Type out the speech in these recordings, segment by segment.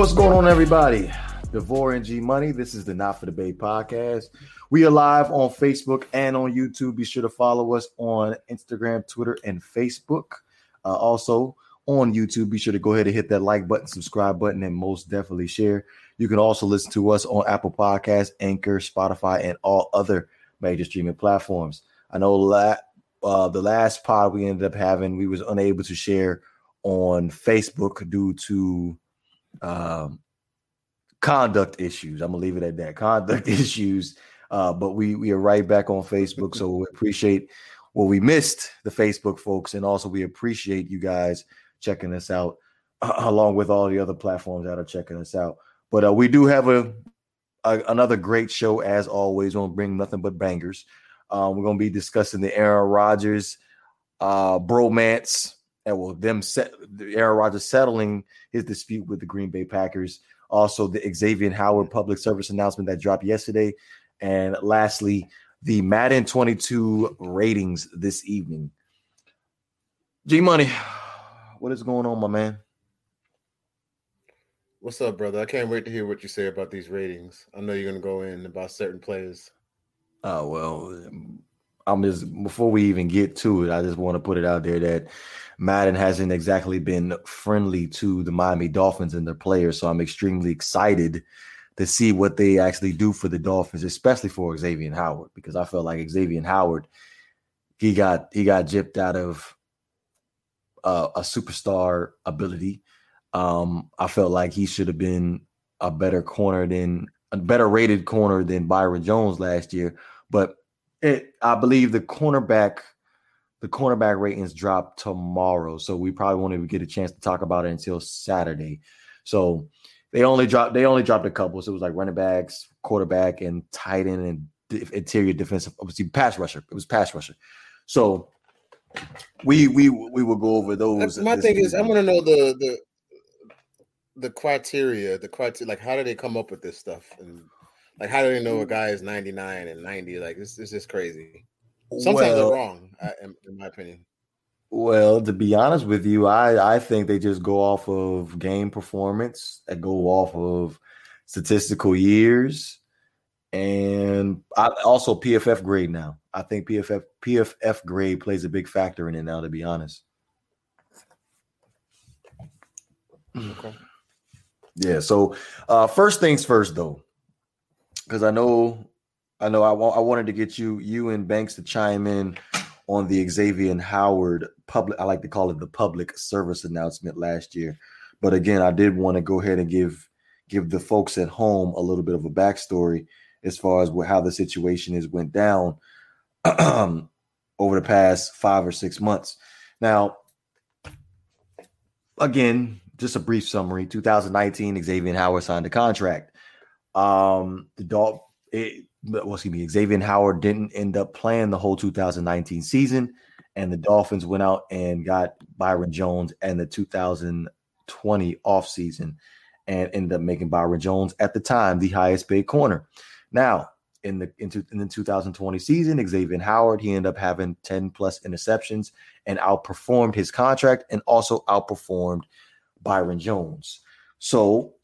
What's going on, everybody? Devore and G Money. This is the Not for the Bay podcast. We are live on Facebook and on YouTube. Be sure to follow us on Instagram, Twitter, and Facebook. Uh, also on YouTube, be sure to go ahead and hit that like button, subscribe button, and most definitely share. You can also listen to us on Apple Podcasts, Anchor, Spotify, and all other major streaming platforms. I know la- uh, the last pod we ended up having, we was unable to share on Facebook due to um, conduct issues. I'm gonna leave it at that. Conduct issues. Uh, but we we are right back on Facebook, so we appreciate well we missed the Facebook folks, and also we appreciate you guys checking us out uh, along with all the other platforms that are checking us out. But uh, we do have a, a, another great show as always. We'll bring nothing but bangers. Um, we're gonna be discussing the Aaron Rodgers uh, bromance and well them set Aaron Rodgers settling his dispute with the Green Bay Packers. Also, the Xavier Howard public service announcement that dropped yesterday, and lastly, the Madden 22 ratings this evening. G Money, what is going on, my man? What's up, brother? I can't wait to hear what you say about these ratings. I know you're going to go in about certain players. Oh well, I'm just before we even get to it, I just want to put it out there that Madden hasn't exactly been friendly to the Miami Dolphins and their players, so I'm extremely excited to see what they actually do for the Dolphins, especially for Xavier Howard, because I felt like Xavier Howard he got he got gypped out of uh, a superstar ability. Um, I felt like he should have been a better corner than a better rated corner than Byron Jones last year, but it, I believe the cornerback the cornerback ratings drop tomorrow, so we probably won't even get a chance to talk about it until Saturday. So they only dropped they only dropped a couple. So it was like running backs, quarterback, and tight end and interior defensive. Obviously, pass rusher. It was pass rusher. So we we we will go over those. My thing is, I want to know the the the criteria, the criteria. Like, how do they come up with this stuff? And like, how do they know a guy is ninety nine and ninety? Like, this is just crazy. Sometimes well, they're wrong, in, in my opinion. Well, to be honest with you, I I think they just go off of game performance, that go off of statistical years, and I, also PFF grade. Now, I think PFF PFF grade plays a big factor in it. Now, to be honest. Okay. Yeah. So, uh, first things first, though, because I know I know I, I wanted to get you you and Banks to chime in on the Xavier and Howard public I like to call it the public service announcement last year. But again, I did want to go ahead and give give the folks at home a little bit of a backstory as far as what, how the situation is went down over the past five or six months. Now, again, just a brief summary. 2019, Xavier Howard signed a contract. Um, the dog, it, well, excuse me, Xavier Howard didn't end up playing the whole 2019 season, and the Dolphins went out and got Byron Jones and the 2020 offseason and ended up making Byron Jones at the time the highest paid corner. Now, in the into in the 2020 season, Xavier Howard, he ended up having 10 plus interceptions and outperformed his contract and also outperformed Byron Jones. So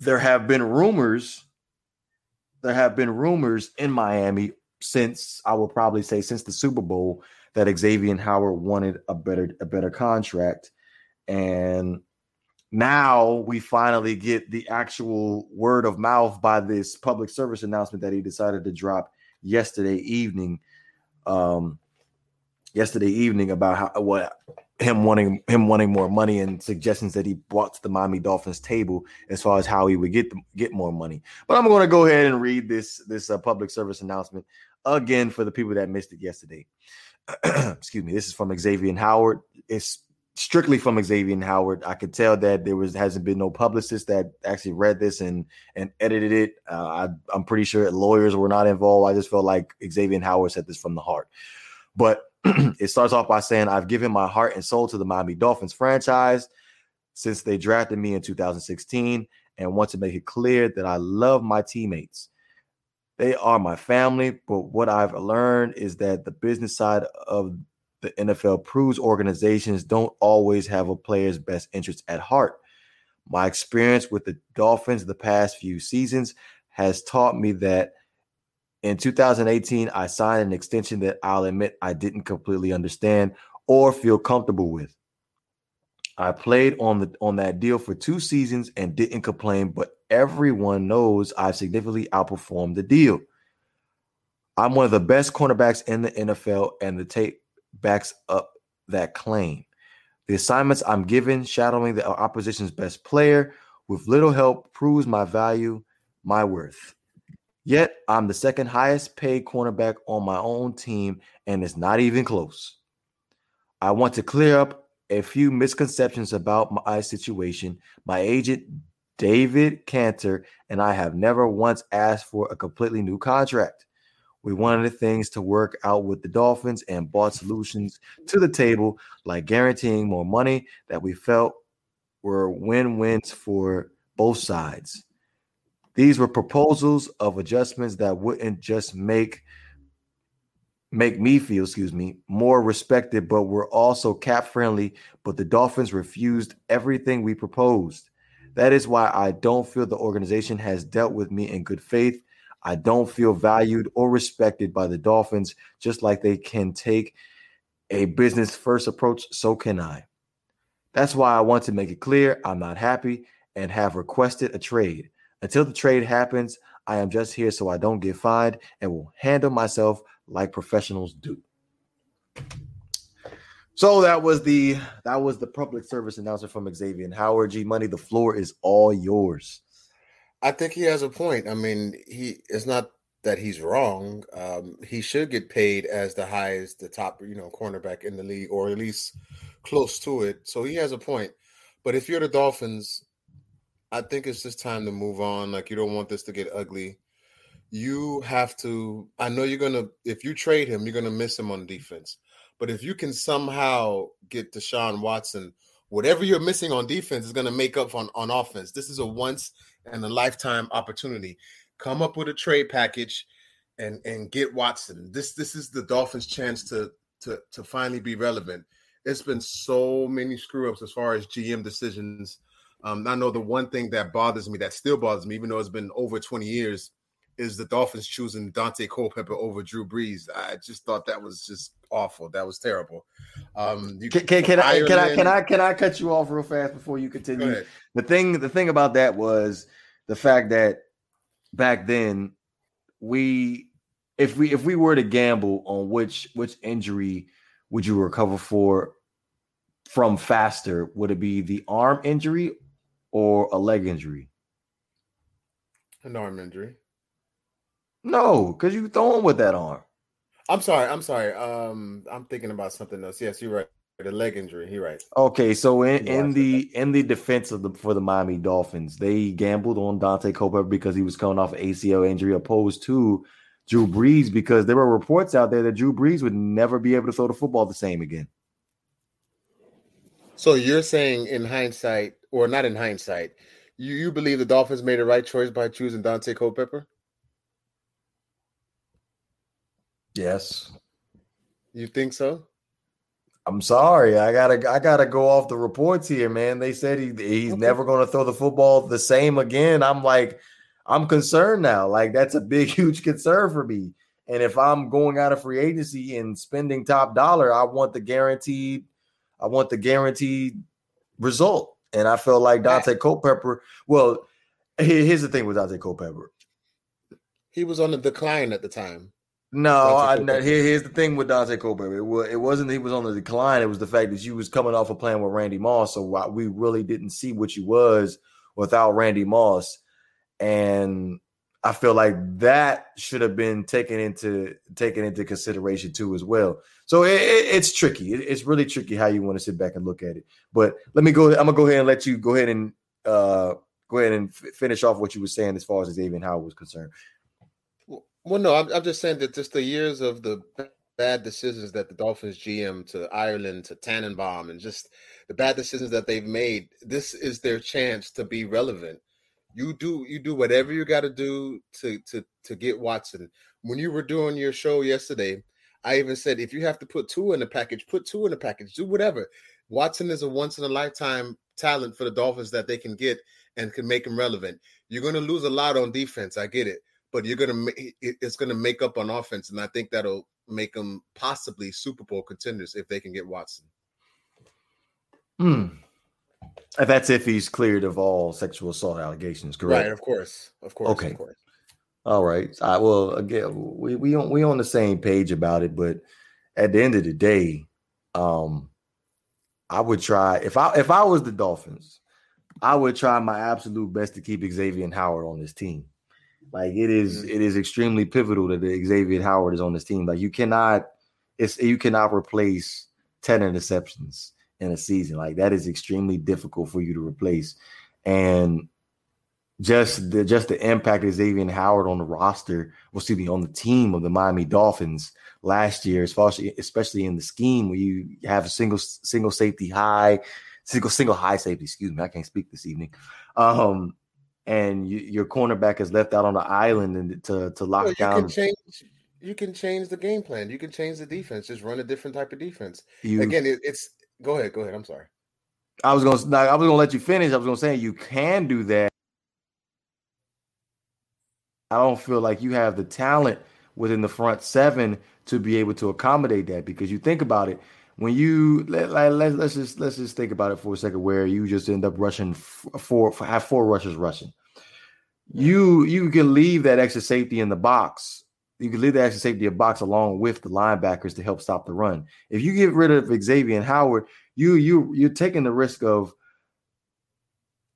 there have been rumors there have been rumors in Miami since I will probably say since the Super Bowl that Xavier Howard wanted a better a better contract, and now we finally get the actual word of mouth by this public service announcement that he decided to drop yesterday evening. Um, yesterday evening about how what him wanting him wanting more money and suggestions that he brought to the Miami Dolphins table as far as how he would get the, get more money. But I'm going to go ahead and read this this uh, public service announcement again for the people that missed it yesterday. Excuse me. This is from Xavier Howard. It's strictly from Xavier Howard. I could tell that there was hasn't been no publicist that actually read this and and edited it. Uh, I, I'm pretty sure lawyers were not involved. I just felt like Xavier Howard said this from the heart. But it starts off by saying, I've given my heart and soul to the Miami Dolphins franchise since they drafted me in 2016 and want to make it clear that I love my teammates. They are my family, but what I've learned is that the business side of the NFL proves organizations don't always have a player's best interest at heart. My experience with the Dolphins the past few seasons has taught me that in 2018, I signed an extension that I'll admit I didn't completely understand or feel comfortable with. I played on the on that deal for two seasons and didn't complain, but everyone knows I've significantly outperformed the deal. I'm one of the best cornerbacks in the NFL, and the tape backs up that claim. The assignments I'm given, shadowing the opposition's best player with little help, proves my value, my worth. Yet I'm the second highest paid cornerback on my own team, and it's not even close. I want to clear up a few misconceptions about my situation. My agent, David Canter, and I have never once asked for a completely new contract. We wanted things to work out with the Dolphins and brought solutions to the table, like guaranteeing more money that we felt were win wins for both sides. These were proposals of adjustments that wouldn't just make make me feel, excuse me, more respected, but were also cap friendly. But the Dolphins refused everything we proposed. That is why I don't feel the organization has dealt with me in good faith I don't feel valued or respected by the Dolphins, just like they can take a business first approach, so can I. That's why I want to make it clear I'm not happy and have requested a trade. Until the trade happens, I am just here so I don't get fined and will handle myself like professionals do. So that was the that was the public service announcement from Xavier and Howard. G Money, the floor is all yours. I think he has a point. I mean, he it's not that he's wrong. Um, he should get paid as the highest, the top, you know, cornerback in the league, or at least close to it. So he has a point. But if you're the Dolphins, I think it's just time to move on. Like you don't want this to get ugly. You have to. I know you're gonna. If you trade him, you're gonna miss him on defense. But if you can somehow get Deshaun Watson, whatever you're missing on defense is gonna make up on on offense. This is a once and a lifetime opportunity. Come up with a trade package and and get Watson. This this is the Dolphins' chance to to to finally be relevant. It's been so many screw ups as far as GM decisions. Um, I know the one thing that bothers me, that still bothers me, even though it's been over 20 years, is the Dolphins choosing Daunte Culpepper over Drew Brees. I just thought that was just awful. That was terrible. Um, can, can, can I can I can I can I cut you off real fast before you continue? The thing the thing about that was the fact that back then we if we if we were to gamble on which which injury would you recover for from faster, would it be the arm injury or a leg injury? An arm injury. No, because you throwing with that arm. I'm sorry. I'm sorry. Um, I'm thinking about something else. Yes, you're right. The leg injury. He right. Okay, so in, in the in the defense of the for the Miami Dolphins, they gambled on Daunte Culpepper because he was coming off ACL injury, opposed to Drew Brees because there were reports out there that Drew Brees would never be able to throw the football the same again. So you're saying, in hindsight, or not in hindsight, you, you believe the Dolphins made the right choice by choosing Daunte Culpepper? Yes. You think so? I'm sorry. I gotta I gotta go off the reports here, man. They said he he's okay. never gonna throw the football the same again. I'm like, I'm concerned now. Like that's a big, huge concern for me. And if I'm going out of free agency and spending top dollar, I want the guaranteed, I want the guaranteed result. And I felt like Daunte Culpepper. Well, here's the thing with Daunte Culpepper. He was on the decline at the time. No, I, here, here's the thing with Daunte Culpepper. It, it wasn't he was on the decline. It was the fact that you was coming off a of plan with Randy Moss, so we really didn't see what you was without Randy Moss, and I feel like that should have been taken into taken into consideration too as well. So it, it, it's tricky. it's really tricky how you want to sit back and look at it. But let me go. I'm gonna go ahead and let you go ahead and uh, go ahead and f- finish off what you were saying as far as Xavier Howard was concerned. Well, no, I'm, I'm just saying that just the years of the bad decisions that the Dolphins GM to Ireland to Tannenbaum and just the bad decisions that they've made, this is their chance to be relevant. You do you do whatever you got to do to to to get Watson. When you were doing your show yesterday, I even said if you have to put two in the package, put two in the package. Do whatever. Watson is a once in a lifetime talent for the Dolphins that they can get and can make him relevant. You're going to lose a lot on defense. I get it, but you're going to it's going to make up on offense, and I think that'll make them possibly Super Bowl contenders if they can get Watson. Hmm. That's if he's cleared of all sexual assault allegations, correct? Right, of course, of course, okay. Of course. All right. I well again we we on we on the same page about it, but at the end of the day, um, I would try if I if I was the Dolphins, I would try my absolute best to keep Xavier Howard on this team. Like it is, mm-hmm. it is extremely pivotal that Xavier Howard is on this team. Like you cannot, it's you cannot replace ten interceptions in a season. Like that is extremely difficult for you to replace. And just the just the impact of Xavier Howard on the roster, well, excuse me, on the team of the Miami Dolphins last year, especially especially in the scheme where you have a single single safety high, single single high safety. Excuse me, I can't speak this evening. Um, and you, your cornerback is left out on the island and to to lock well, down. Can change, you can change the game plan. You can change the defense. Just run a different type of defense. You, Again, it, it's go ahead. Go ahead. I'm sorry. I was gonna. I was gonna let you finish. I was gonna say you can do that. I don't feel like you have the talent within the front seven to be able to accommodate that because you think about it when you let, let, let's just let's just think about it for a second where you just end up rushing four have four rushers rushing you you can leave that extra safety in the box you can leave the extra safety the box along with the linebackers to help stop the run if you get rid of Xavier and Howard you you you're taking the risk of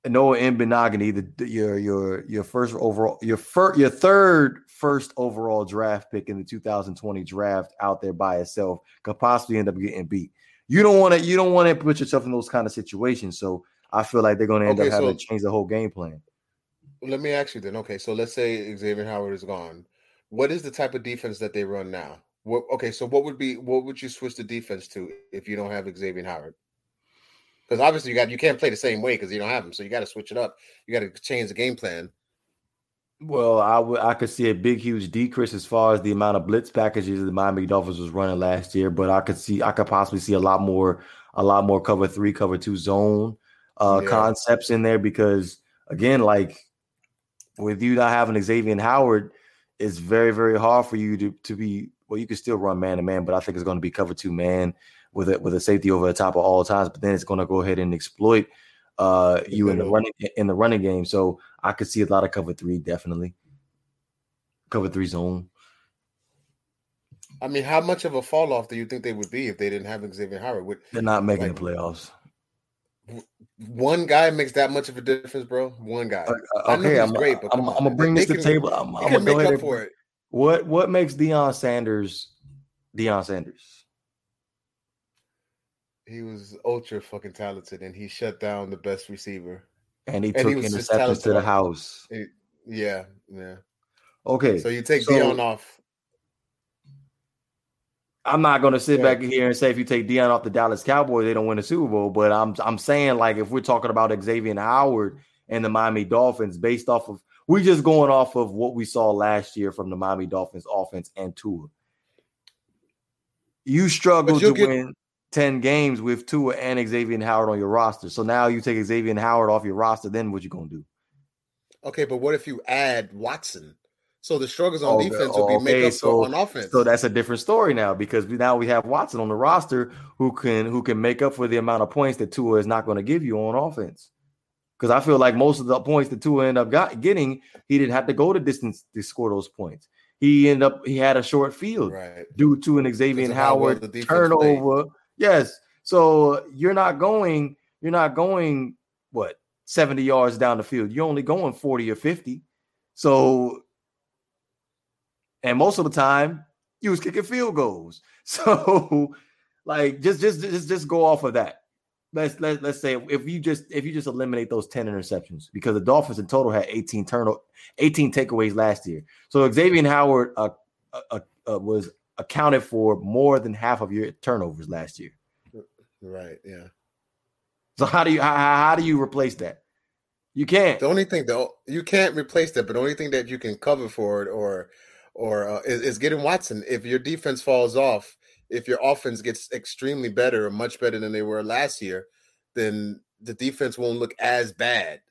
Noah Igbinoghene, the, the your your your first overall your first your third first overall draft pick in the 2020 draft out there by itself could possibly end up getting beat. You don't want to you don't want to put yourself in those kind of situations. So I feel like they're going to end okay, up having so to change the whole game plan. Let me ask you then. Okay, so let's say Xavier Howard is gone. What is the type of defense that they run now? What, okay, so what would be what would you switch the defense to if you don't have Xavier Howard? because obviously you got you can't play the same way because you don't have them. So you got to switch it up. You got to change the game plan. Well, I would I could see a big huge decrease as far as the amount of blitz packages the Miami Dolphins was running last year, but I could see I could possibly see a lot more a lot more cover three, cover two zone uh yeah. concepts in there because again, like with you not having Xavier Howard, it's very, very hard for you to to be well, you can still run man to man, but I think it's going to be cover two man with a with a safety over the top of all times, but then it's going to go ahead and exploit uh, you in the running in the running game. So I could see a lot of cover three, definitely cover three zone. I mean, how much of a fall off do you think they would be if they didn't have Xavier Howard? Would, They're not making like, the playoffs. One guy makes that much of a difference, bro. One guy. Uh, okay, I'm, great, but I'm, I'm, gonna bring this to the table. I'm, I'm gonna go ahead for it. What what makes Deion Sanders Deion Sanders? he was ultra fucking talented, and he shut down the best receiver. And he and took interceptions to the house. yeah, yeah. Okay. So you take so, Deion off. I'm not gonna sit yeah. back here and say if you take Deion off the Dallas Cowboys, they don't win a Super Bowl. But I'm I'm saying like if we're talking about Xavier Howard and the Miami Dolphins, based off of we're just going off of what we saw last year from the Miami Dolphins offense and Tua. You struggle to get, win. 10 games with Tua and Xavier Howard on your roster. So now you take Xavier Howard off your roster, then what you gonna do? Okay, but what if you add Watson? So the struggles on oh, defense will be okay, made up so, on offense. So that's a different story now because we, now we have Watson on the roster who can who can make up for the amount of points that Tua is not going to give you on offense. Because I feel like most of the points that Tua ended up got, getting, he didn't have to go to distance to score those points. He ended up he had a short field right. due to an Xavier Howard well turnover. Played Yes. So you're not going, you're not going what 70 yards down the field. You're only going 40 or 50. So, and most of the time you was kicking field goals. So, like just just just just go off of that. Let's let, let's say if you just if you just eliminate those 10 interceptions because the Dolphins in total had 18 turn 18 takeaways last year. So Xavier Howard uh, uh, uh, was accounted for more than half of your turnovers last year. Right. Yeah. So how do you how, how do you replace that? You can't. The only thing though you can't replace that, but the only thing that you can cover for it or or uh, is, is getting Watson. If your defense falls off, if your offense gets extremely better or much better than they were last year, then the defense won't look as bad.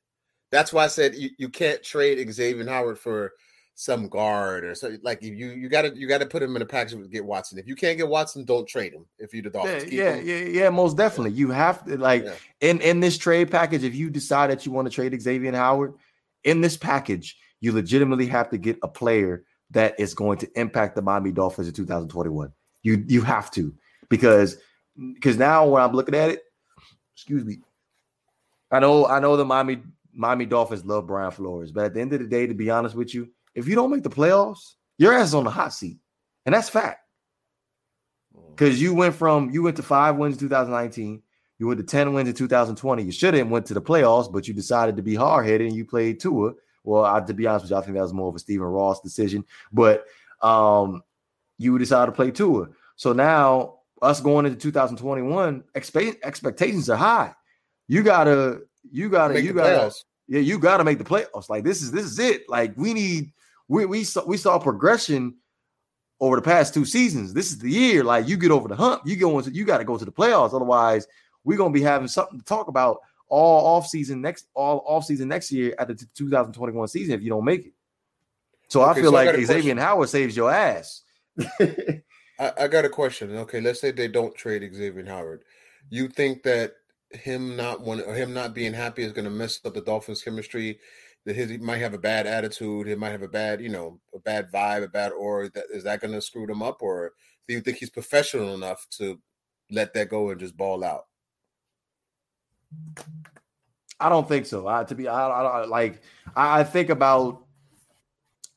That's why I said you, you can't trade Xavier Howard for some guard or so. Like you you gotta you gotta put him in a package to get Watson. If you can't get Watson, don't trade him. If you're the Dolphins, yeah, yeah, yeah, yeah, most definitely. You have to like yeah. in in this trade package. If you decide that you want to trade Xavier Howard in this package, you legitimately have to get a player that is going to impact the Miami Dolphins in 2021. You you have to because because now when I'm looking at it, excuse me, I know I know the Miami Miami Dolphins love Brian Flores, but at the end of the day, to be honest with you, if you don't make the playoffs, your ass is on the hot seat, and that's fact. Because mm. you went from you went to five wins in 2019, you went to 10 wins in 2020. You should have went to the playoffs, but you decided to be hard headed and you played Tua. Well, I, to be honest with you, I think that was more of a Stephen Ross decision, but um, you decided to play Tua. So now us going into 2021, expe- expectations are high. You gotta, you gotta, make you gotta, playoffs. yeah, you gotta make the playoffs. Like this is this is it. Like we need, we we saw we saw progression over the past two seasons. This is the year. Like you get over the hump, you go into, you got to go to the playoffs. Otherwise, we're gonna be having something to talk about all off season next all off season next year at the 2021 season if you don't make it. So okay, I feel so like I Xavier Howard saves your ass. I, I, got a question. Okay, let's say they don't trade Xavier Howard. You think that him not one or him not being happy is going to mess up the Dolphins' chemistry? That his, he might have a bad attitude. He might have a bad, you know, a bad vibe, a bad aura. That is that going to screw them up, or do you think he's professional enough to let that go and just ball out? I don't think so. I, to be, I, I like. I, I think about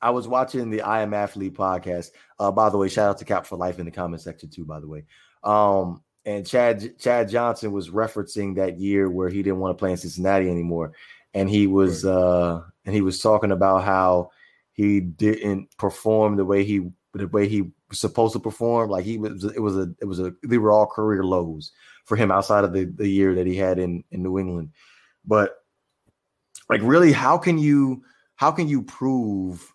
I was watching the I Am Athlete podcast. Uh, by the way, shout out to Cap for Life in the comment section too. By the way, um, and Chad Chad Johnson was referencing that year where he didn't want to play in Cincinnati anymore, and he was uh, and he was talking about how he didn't perform the way he the way he was supposed to perform. Like he was, it was a it was a they were all career lows for him outside of the the year that he had in in New England, but like really, how can you how can you prove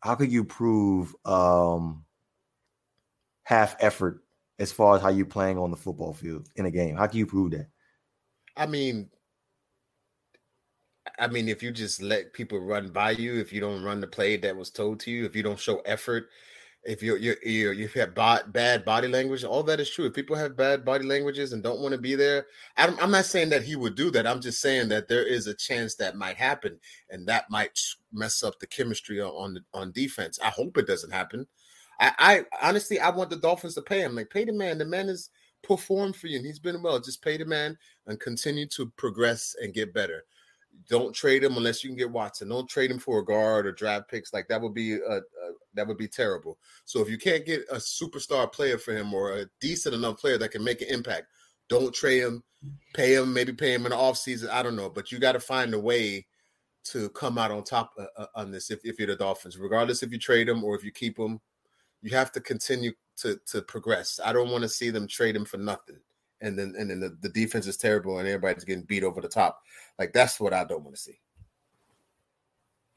how could you prove um half effort as far as how you playing on the football field in a game? How can you prove that? I mean, I mean, if you just let people run by you, if you don't run the play that was told to you, if you don't show effort, if you're you're you have bad body language, all that is true. If people have bad body languages and don't want to be there, I'm, I'm not saying that he would do that. I'm just saying that there is a chance that might happen, and that might mess up the chemistry on the, on defense. I hope it doesn't happen. I, I honestly I want the Dolphins to pay him. Like pay the man. The man has performed for you, and he's been well. Just pay the man and continue to progress and get better. Don't trade him unless you can get Watson. Don't trade him for a guard or draft picks. Like that would be a, a that would be terrible. So if you can't get a superstar player for him or a decent enough player that can make an impact, don't trade him. Pay him, maybe pay him in the offseason. I don't know, but you got to find a way to come out on top uh, uh, on this if, if you're the Dolphins, regardless if you trade him or if you keep him. You have to continue to to progress. I don't want to see them trade him for nothing and then and then the, the defense is terrible and everybody's getting beat over the top. Like that's what I don't want to see.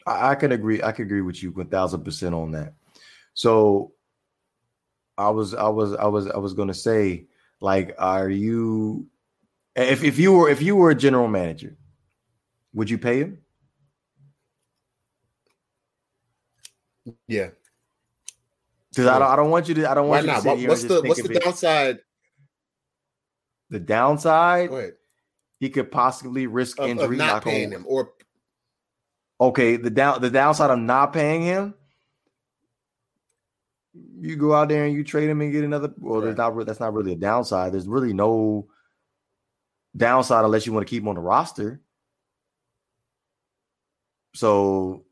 I, I can agree. I can agree with you one thousand percent on that. So I was I was I was I was gonna say, like, are you if if you were if you were a general manager, would you pay him? Yeah. Because I don't I don't want you to I don't want Why you not? to what's the what's the downside the downside, he could possibly risk of, injury. Of not paying him, or okay, the down the downside of not paying him. You go out there and you trade him and get another. Well, right. there's not that's not really a downside. There's really no downside unless you want to keep him on the roster. So,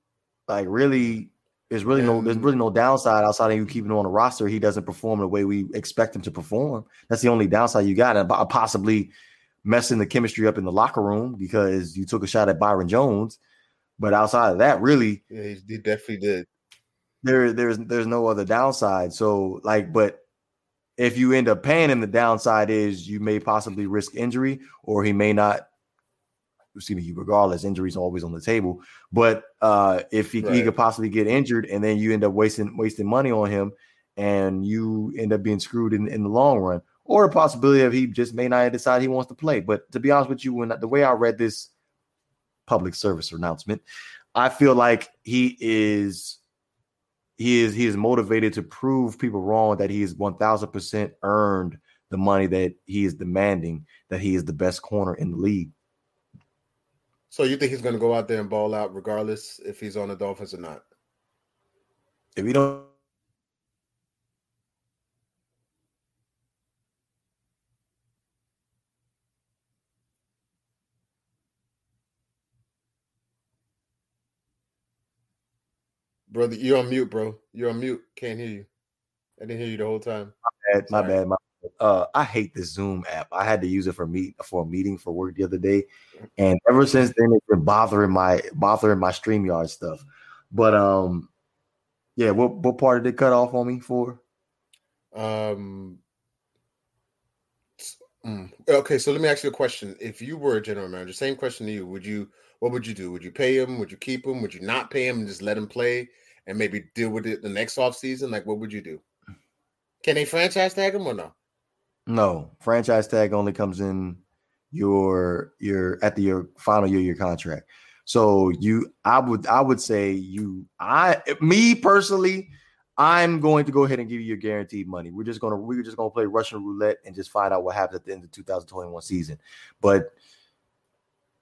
like, really, there's really no there's really no downside outside of you keeping him on the roster. He doesn't perform the way we expect him to perform. That's the only downside you got, and possibly messing the chemistry up in the locker room because you took a shot at Byron Jones. But outside of that, really, yeah, he definitely did. There, there's there's no other downside. So like, but if you end up paying him, the downside is you may possibly risk injury, or he may not excuse me, regardless, injuries always on the table. But uh, if he, right. he, could possibly get injured and then you end up wasting wasting money on him, and you end up being screwed in, in the long run, or a possibility of he just may not decide he wants to play. But to be honest with you, when the way I read this public service announcement, I feel like he is he is he is motivated to prove people wrong that he is 1000% earned the money that he is demanding that he is the best corner in the league. So you think he's going to go out there and ball out regardless if he's on the Dolphins or not? If we don't Brother, you're on mute, bro. You're on mute. Can't hear you. I didn't hear you the whole time. My bad. My bad. My uh, I hate the Zoom app. I had to use it for meet for a meeting for work the other day, and ever since then it's been bothering my bothering my Streamyard stuff. But um, yeah, what what part did it cut off on me for? Um. Mm, okay, so let me ask you a question. If you were a general manager, same question to you. Would you? What would you do? Would you pay him? Would you keep him? Would you not pay him and just let him play? and maybe deal with it the next off season? Like, what would you do? Can they franchise tag him or no? No, franchise tag only comes in your your at the your final year your contract. So you, I would I would say you, I me personally, I'm going to go ahead and give you your guaranteed money. We're just gonna we're just gonna play Russian roulette and just find out what happens at the end of the 2021 season. But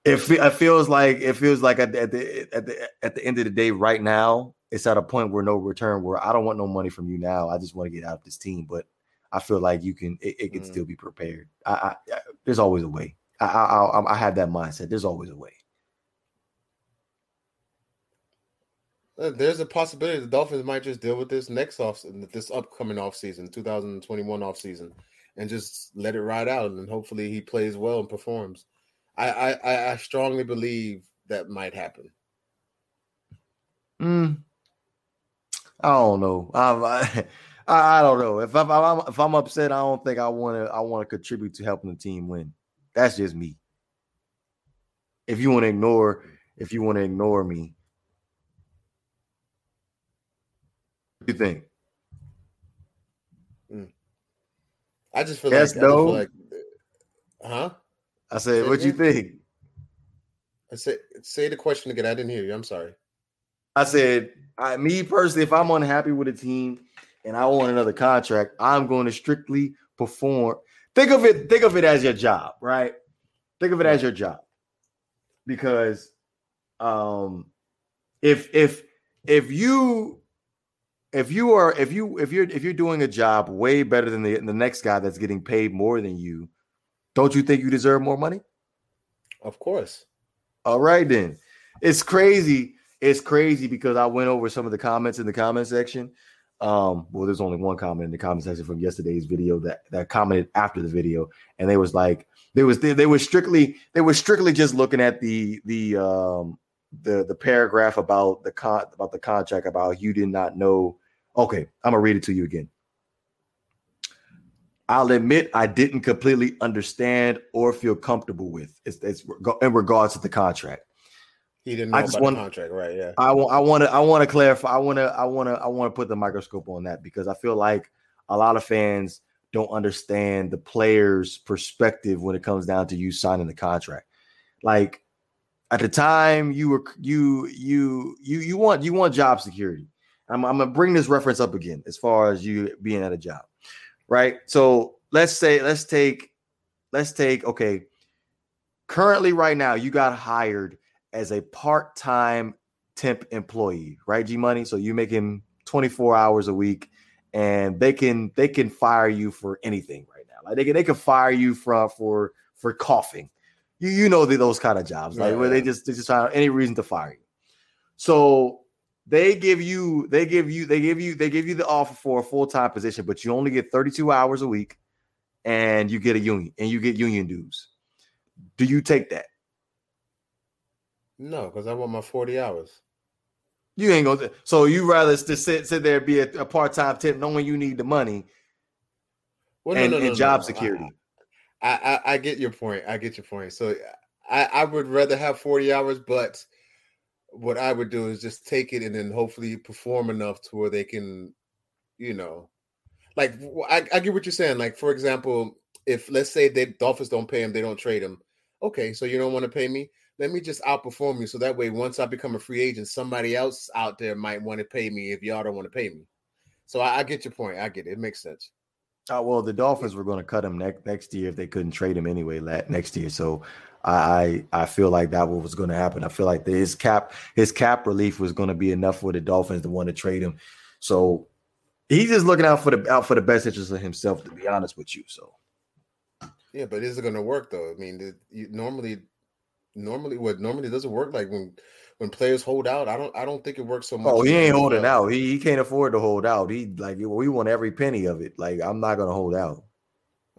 if it feels like it feels like at the, at the at the at the end of the day, right now, it's at a point where no return where I don't want no money from you now. I just want to get out of this team. But I feel like you can it, it can mm. still be prepared. I, I, I, there's always a way. I, I I have that mindset. There's always a way. Uh, there's a possibility the Dolphins might just deal with this next off this upcoming off season, 2021 off season, and just let it ride out. And hopefully he plays well and performs. I I, I strongly believe that might happen. Mm, I don't know. I, I, I don't know. If I'm, I'm if I'm upset, I don't think I want to. I want to contribute to helping the team win. That's just me. If you want to ignore, if you want to ignore me, what do you think? Mm. I just feel yes, like, no. Like, huh? I said, what do you think? I said, say the question again. I didn't hear you. I'm sorry. I said, I, me personally, if I'm unhappy with a team and I want another contract, I'm going to strictly perform. Think of it, think of it as your job, right? Think of it as your job. Because um if if if you if you are if you if you're if you're doing a job way better than the, the next guy that's getting paid more than you, don't you think you deserve more money? Of course. All right then. It's crazy it's crazy because I went over some of the comments in the comment section. Um, well, there's only one comment in the comment section from yesterday's video that that commented after the video, and they was like, they was they, they were strictly they were strictly just looking at the the um the the paragraph about the con about the contract about you did not know. Okay, I'm gonna read it to you again. I'll admit I didn't completely understand or feel comfortable with. It's, it's in regards to the contract. He didn't I just want, the contract, right? Yeah. I want I want to I want to clarify. I want to I want to I want to put the microscope on that because I feel like a lot of fans don't understand the player's perspective when it comes down to you signing the contract. Like at the time you were you you you you want you want job security. I'm, I'm gonna bring this reference up again as far as you being at a job, right? So let's say let's take let's take okay. Currently, right now, you got hired as a part-time temp employee, right? G Money. So you make him 24 hours a week, and they can they can fire you for anything right now. Like they can they can fire you for for for coughing. You you know the, those kind of jobs, like yeah. where they just they just find any reason to fire you. So they give you they give you they give you they give you the offer for a full-time position, but you only get 32 hours a week and you get a union and you get union dues. Do you take that? No, because I want my 40 hours. You ain't gonna. So you rather just sit sit there be a, a part time tip, knowing you need the money, well, no, and, no, no, and job security. I, I, I get your point. I get your point. So I I would rather have 40 hours, but what I would do is just take it and then hopefully perform enough to where they can, you know, like I, I get what you're saying. Like for example, if let's say the Dolphins don't pay him, they don't trade him. Okay, so you don't want to pay me. Let me just outperform you, so that way, once I become a free agent, somebody else out there might want to pay me if y'all don't want to pay me. So I, I get your point. I get it. It makes sense. Uh, well, the Dolphins were going to cut him next next year if they couldn't trade him anyway next year. So I I feel like that was going to happen. I feel like the, his cap his cap relief was going to be enough for the Dolphins to want to trade him. So he's just looking out for the out for the best interest of himself. To be honest with you, so yeah, but is it going to work though? I mean, the, you, normally, normally what normally doesn't work like when when players hold out. I don't I don't think it works so much. Oh, he ain't holding out. He, he can't afford to hold out. He like we want every penny of it. Like I'm not to hold out.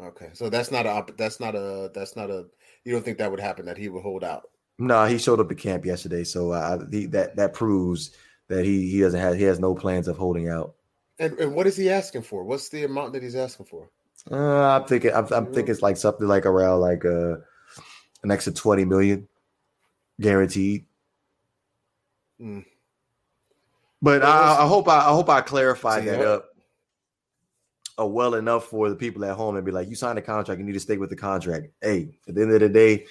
Okay, so that's not a that's not a that's not a you don't think that would happen that he would hold out? No, nah, he showed up at camp yesterday, so uh, he, that that proves that he he doesn't have he has no plans of holding out. And, and what is he asking for? What's the amount that he's asking for? Uh, I'm thinking I'm, I'm thinking it's like something like around like uh an extra twenty million guaranteed. Mm. But I, I, hope I, I hope I clarified that up uh, well enough for the people at home and be like, you signed a contract, you need to stay with the contract. Hey, at the end of the day,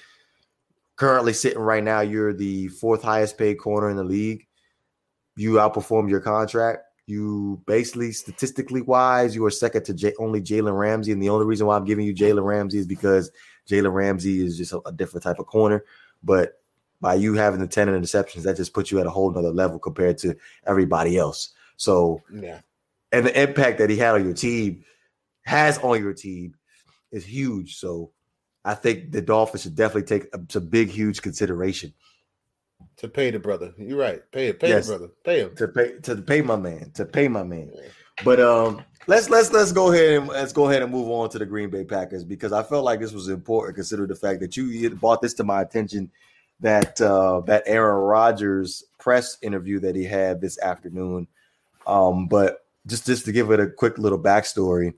currently sitting right now, you're the fourth highest paid corner in the league. You outperformed your contract. You basically, statistically wise, you are second to J- only Jalen Ramsey. And the only reason why I'm giving you Jalen Ramsey is because Jalen Ramsey is just a, a, different type of corner. But by you having the 10 interceptions, that just puts you at a whole nother level compared to everybody else. So, yeah and the impact that he had on your team has on your team is huge. So I think the Dolphins should definitely take a, a big, huge consideration to pay the brother. You're right. Pay it. Pay yes. the brother. Pay him to pay to pay my man. To pay my man. But um, let's let's let's go ahead and let's go ahead and move on to the Green Bay Packers because I felt like this was important considering the fact that you brought this to my attention that uh, that Aaron Rodgers press interview that he had this afternoon. Um, but just just to give it a quick little backstory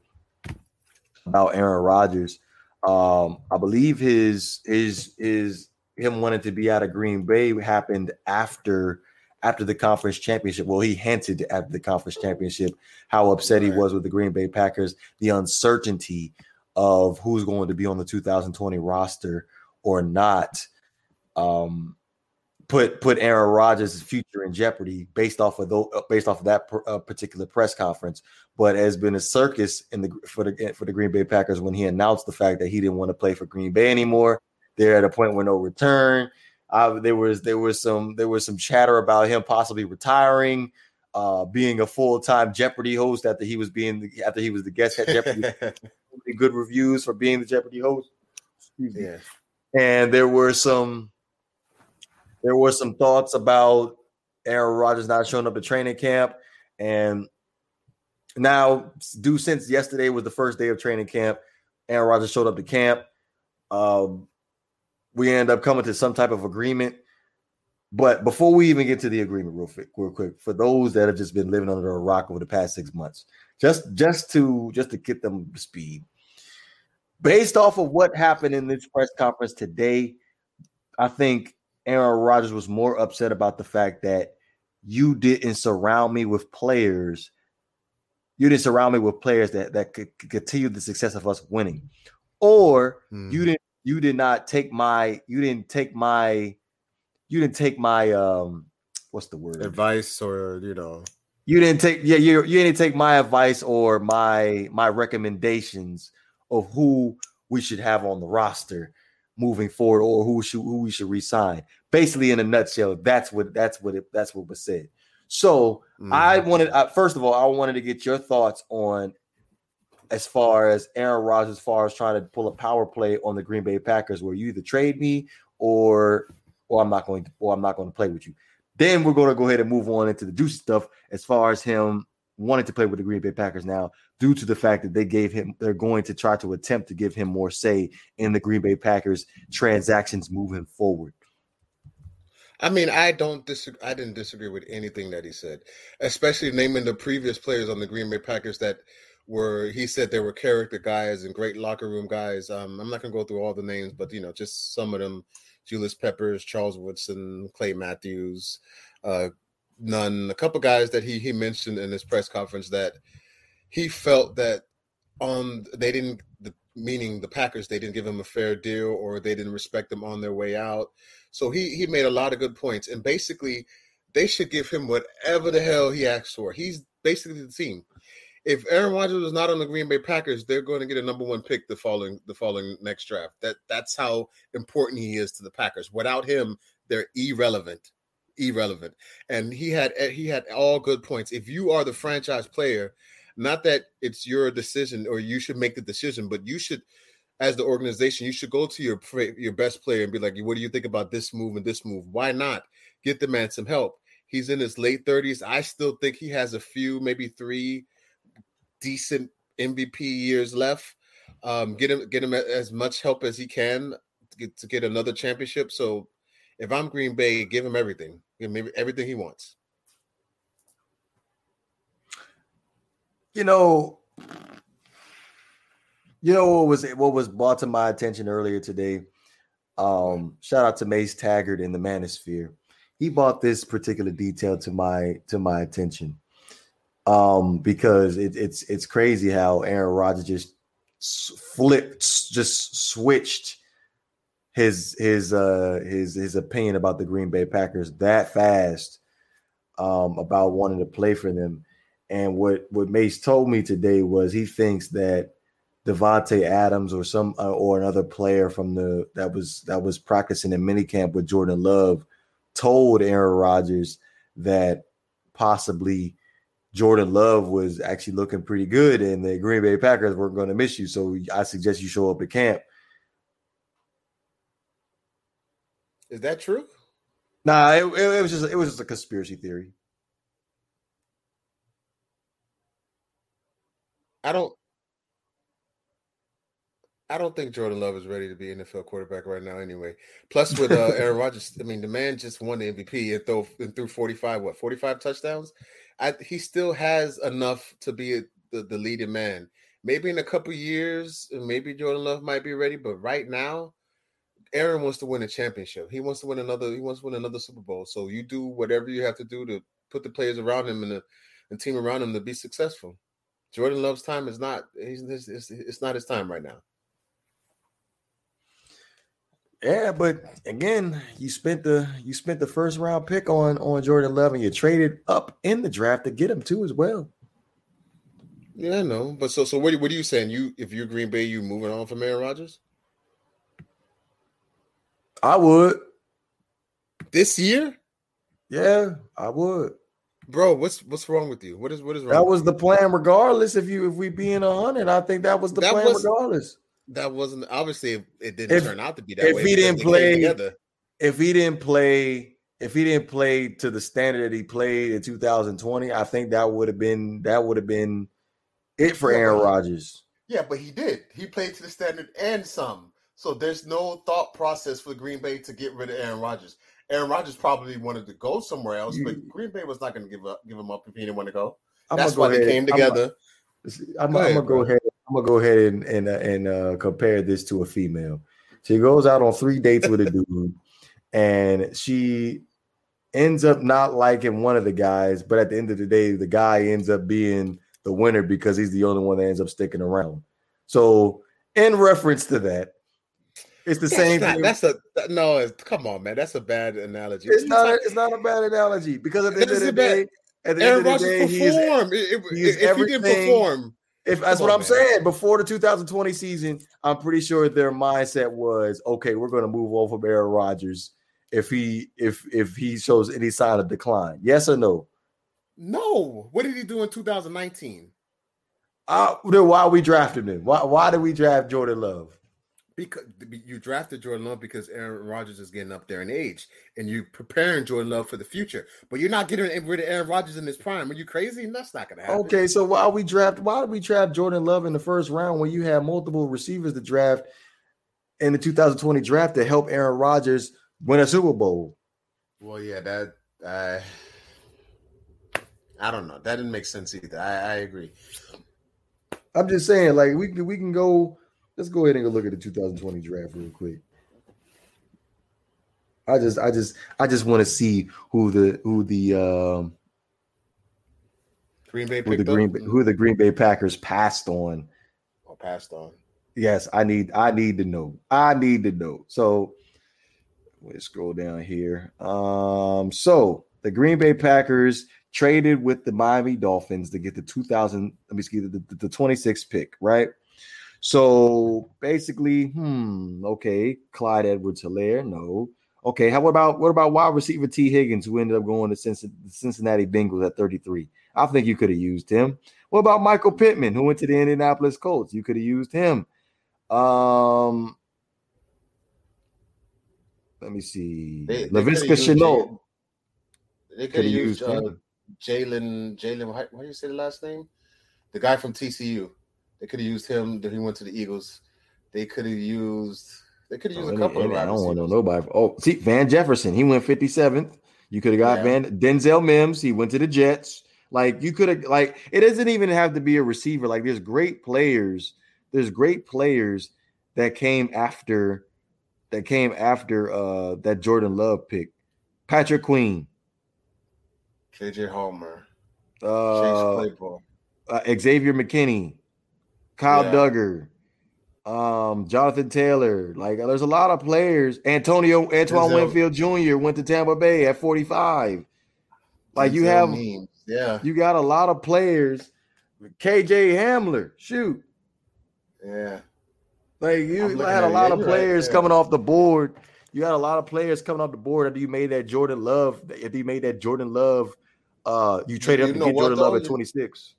about Aaron Rodgers. Um, I believe his his his him wanting to be out of Green Bay happened after after the conference championship. Well, he hinted at the conference championship how upset he was with the Green Bay Packers, the uncertainty of who's going to be on the 2020 roster or not. Um, put put Aaron Rodgers' future in jeopardy based off of those, based off of that uh, particular press conference. But has been a circus in the for the for the Green Bay Packers when he announced the fact that he didn't want to play for Green Bay anymore. They're at a point where no return. Uh, there was there was some there was some chatter about him possibly retiring, uh, being a full time Jeopardy host after he was being the, after he was the guest at Jeopardy. good reviews for being the Jeopardy host. Yeah. And there were some there were some thoughts about Aaron Rodgers not showing up at training camp. And now, due since yesterday was the first day of training camp, Aaron Rodgers showed up to camp. Um, we end up coming to some type of agreement. But before we even get to the agreement, real quick, real quick, for those that have just been living under a rock over the past six months, just just to just to get them to speed, based off of what happened in this press conference today, I think Aaron Rodgers was more upset about the fact that you didn't surround me with players. You didn't surround me with players that that could, could continue the success of us winning, or hmm. you didn't. You did not take my. You didn't take my. You didn't take my. Um, what's the word? Advice, or you know. You didn't take. Yeah, you you didn't take my advice or my my recommendations of who we should have on the roster moving forward or who should who we should resign. Basically, in a nutshell, that's what that's what it, that's what was said. So mm-hmm. I wanted uh, first of all, I wanted to get your thoughts on as far as Aaron Rodgers, as far as trying to pull a power play on the Green Bay Packers, where you either trade me or or I'm not going to or I'm not going to play with you. Then we're going to go ahead and move on into the juicy stuff as far as him wanting to play with the Green Bay Packers now due to the fact that they gave him they're going to try to attempt to give him more say in the Green Bay Packers transactions moving forward. I mean, I don't disagree. I didn't disagree with anything that he said, especially naming the previous players on the Green Bay Packers that were he said there were character guys and great locker room guys. Um, I'm not gonna go through all the names, but you know, just some of them: Julius Peppers, Charles Woodson, Clay Matthews, uh, Nunn, a couple guys that he he mentioned in his press conference that he felt that on they didn't the meaning the Packers they didn't give him a fair deal or they didn't respect them on their way out. So he he made a lot of good points and basically they should give him whatever the hell he asks for. He's basically the team. If Aaron Rodgers was not on the Green Bay Packers, they're going to get a number one pick the following the following next draft. That that's how important he is to the Packers. Without him, they're irrelevant, irrelevant. And he had he had all good points. If you are the franchise player, not that it's your decision or you should make the decision, but you should, as the organization, you should go to your your best player and be like, "What do you think about this move and this move? Why not get the man some help?" He's in his late 30s. I still think he has a few, maybe three decent MVP years left. Um, get him get him as much help as he can to get, to get another championship. So if I'm Green Bay, give him everything. Give him everything he wants. You know, you know what was what was brought to my attention earlier today. Um, shout out to Mace Taggart in the Manosphere. He brought this particular detail to my to my attention. Um, because it, it's it's crazy how Aaron Rodgers just flipped, just switched his his uh his his opinion about the Green Bay Packers that fast um about wanting to play for them. And what what Mace told me today was he thinks that Davante Adams or some uh, or another player from the that was that was practicing in minicamp with Jordan Love told Aaron Rodgers that possibly Jordan Love was actually looking pretty good and the Green Bay Packers weren't going to miss you. So I suggest you show up at camp. Is that true? Nah, it, it, was just it was just a conspiracy theory. I don't. I don't think Jordan Love is ready to be NFL quarterback right now. Anyway, plus with uh, Aaron Rodgers, I mean, the man just won the MVP and threw and threw forty five what forty five touchdowns. I, he still has enough to be a, the the leading man. Maybe in a couple years, uh, maybe Jordan Love might be ready, but right now, Aaron wants to win a championship. He wants to win another. He wants to win another Super Bowl. So you do whatever you have to do to put the players around him and the, the team around him to be successful. Jordan Love's time is not. He's, it's, it's not his time right now. Yeah, but again, you spent the you spent the first round pick on on Jordan Love, and you traded up in the draft to get him too as well. Yeah, I know. But so so what, what are you saying? You if you're Green Bay, you moving on from Aaron Rodgers? I would. This year? Yeah, I would. Bro, what's what's wrong with you? What is what is wrong? That was the plan, regardless. If you if we being a hundred, I think that was the that plan, was, regardless. That wasn't obviously it didn't if, turn out to be that if way. If he didn't play, if he didn't play, if he didn't play to the standard that he played in 2020, I think that would have been that would have been it for Aaron Rodgers. Yeah, but he did. He played to the standard and some. So there's no thought process for Green Bay to get rid of Aaron Rodgers. Aaron Rodgers probably wanted to go somewhere else, you, but Green Bay was not going to give up, give him up if he didn't want to go. I'm That's why they came together. I'm, go I'm, gonna go ahead. Gonna go ahead and and, uh, and uh, compare this to a female. She goes out on three dates with a dude, and she ends up not liking one of the guys. But at the end of the day, the guy ends up being the winner because he's the only one that ends up sticking around. So, in reference to that, it's the that's same not, thing. That's a no. Come on, man. That's a bad analogy. It's not. A, it's not a bad analogy because at the end of the day, at the Aaron end of the day, he's, he's if he didn't perform, if that's what I'm man. saying, before the 2020 season, I'm pretty sure their mindset was okay. We're going to move on from Aaron Rodgers if he if if he shows any sign of decline. Yes or no? No. What did he do in 2019? Uh, then why we drafted him? Why why did we draft Jordan Love? Because you drafted Jordan Love because Aaron Rodgers is getting up there in age, and you're preparing Jordan Love for the future. But you're not getting rid of Aaron Rodgers in his prime. Are you crazy? That's not going to happen. Okay, so why we draft? Why did we draft Jordan Love in the first round when you have multiple receivers to draft in the 2020 draft to help Aaron Rodgers win a Super Bowl? Well, yeah, that uh, I don't know. That didn't make sense either. I, I agree. I'm just saying, like we we can go Let's go ahead and go look at the 2020 draft real quick. I just, I just, I just want to see who the who the um Green Bay who the up? Green Bay, who the Green Bay Packers passed on. Or passed on. Yes, I need I need to know. I need to know. So let's scroll down here. Um, so the Green Bay Packers traded with the Miami Dolphins to get the 2000, let me see the, the, the 26th pick, right? So basically, hmm, okay, Clyde Edwards Helaire, no. Okay, how about what about wide receiver Tee Higgins, who ended up going to Cincinnati Bengals at 33? I think you could have used him. What about Michael Pittman, who went to the Indianapolis Colts? You could have used him. Um, let me see. They- they Laviska coulda Shenault. They could Coulda used used uh. Jalen. Jalen, how do you say the last name? The guy from TCU. They could have used him. Then he went to the Eagles. They could have used. They could have Oh, used a couple of. I don't want to know nobody. Oh, see, Van Jefferson, he went 57th. You could have got Yeah. Van Denzel Mims. He went to the Jets. Like you could have, like it doesn't even have to be a receiver. Like there's great players. There's great players that came after that came after uh that Jordan Love pick. Patrick Queen, KJ Hamler, uh, Chase Claypool. uh, Xavier McKinney, Kyle Yeah. Dugger, um, Jonathan Taylor. Like, there's a lot of players. Antonio Antoine Denzel- Winfield Jr. went to Tampa Bay at 45. Like, you have. Yeah, you got a lot of players. KJ Hamler, shoot. yeah. Like you had a lot of you're right, players coming off the board. You had a lot of players coming off the board after you made that Jordan Love. If you made that Jordan Love, uh, you traded you up to get Jordan Love at 26.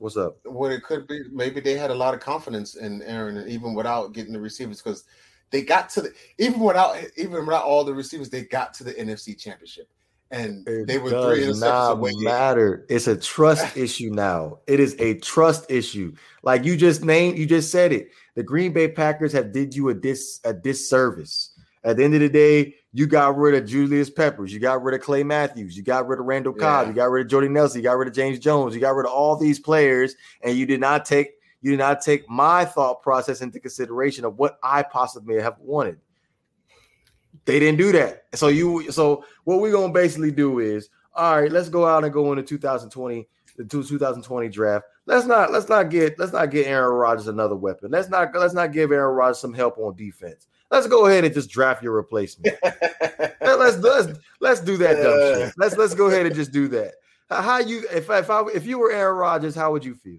What's up? What it could be, maybe they had a lot of confidence in Aaron, even without getting the receivers, because they got to the even without even without all the receivers, they got to the NFC Championship, and It they were three interceptions not away. matter. It's a trust issue now. It is a trust issue. Like you just named, you just said it. The Green Bay Packers have did you a dis a disservice. At the end of the day, you got rid of Julius Peppers, you got rid of Clay Matthews, you got rid of Randall Cobb, Yeah. you got rid of Jordy Nelson, you got rid of James Jones, you got rid of all these players, and you did not take you did not take my thought process into consideration of what I possibly have wanted. They didn't do that. So you so what we're gonna basically do is all right, let's go out and go into 2020, the 2020 draft. Let's not let's not get let's not get Aaron Rodgers another weapon. Let's not let's not give Aaron Rodgers some help on defense. Let's go ahead and just draft your replacement. Let- let's let's let's do that dumb shit. Let's let's go ahead and just do that. How you if if I if you were Aaron Rodgers, how would you feel?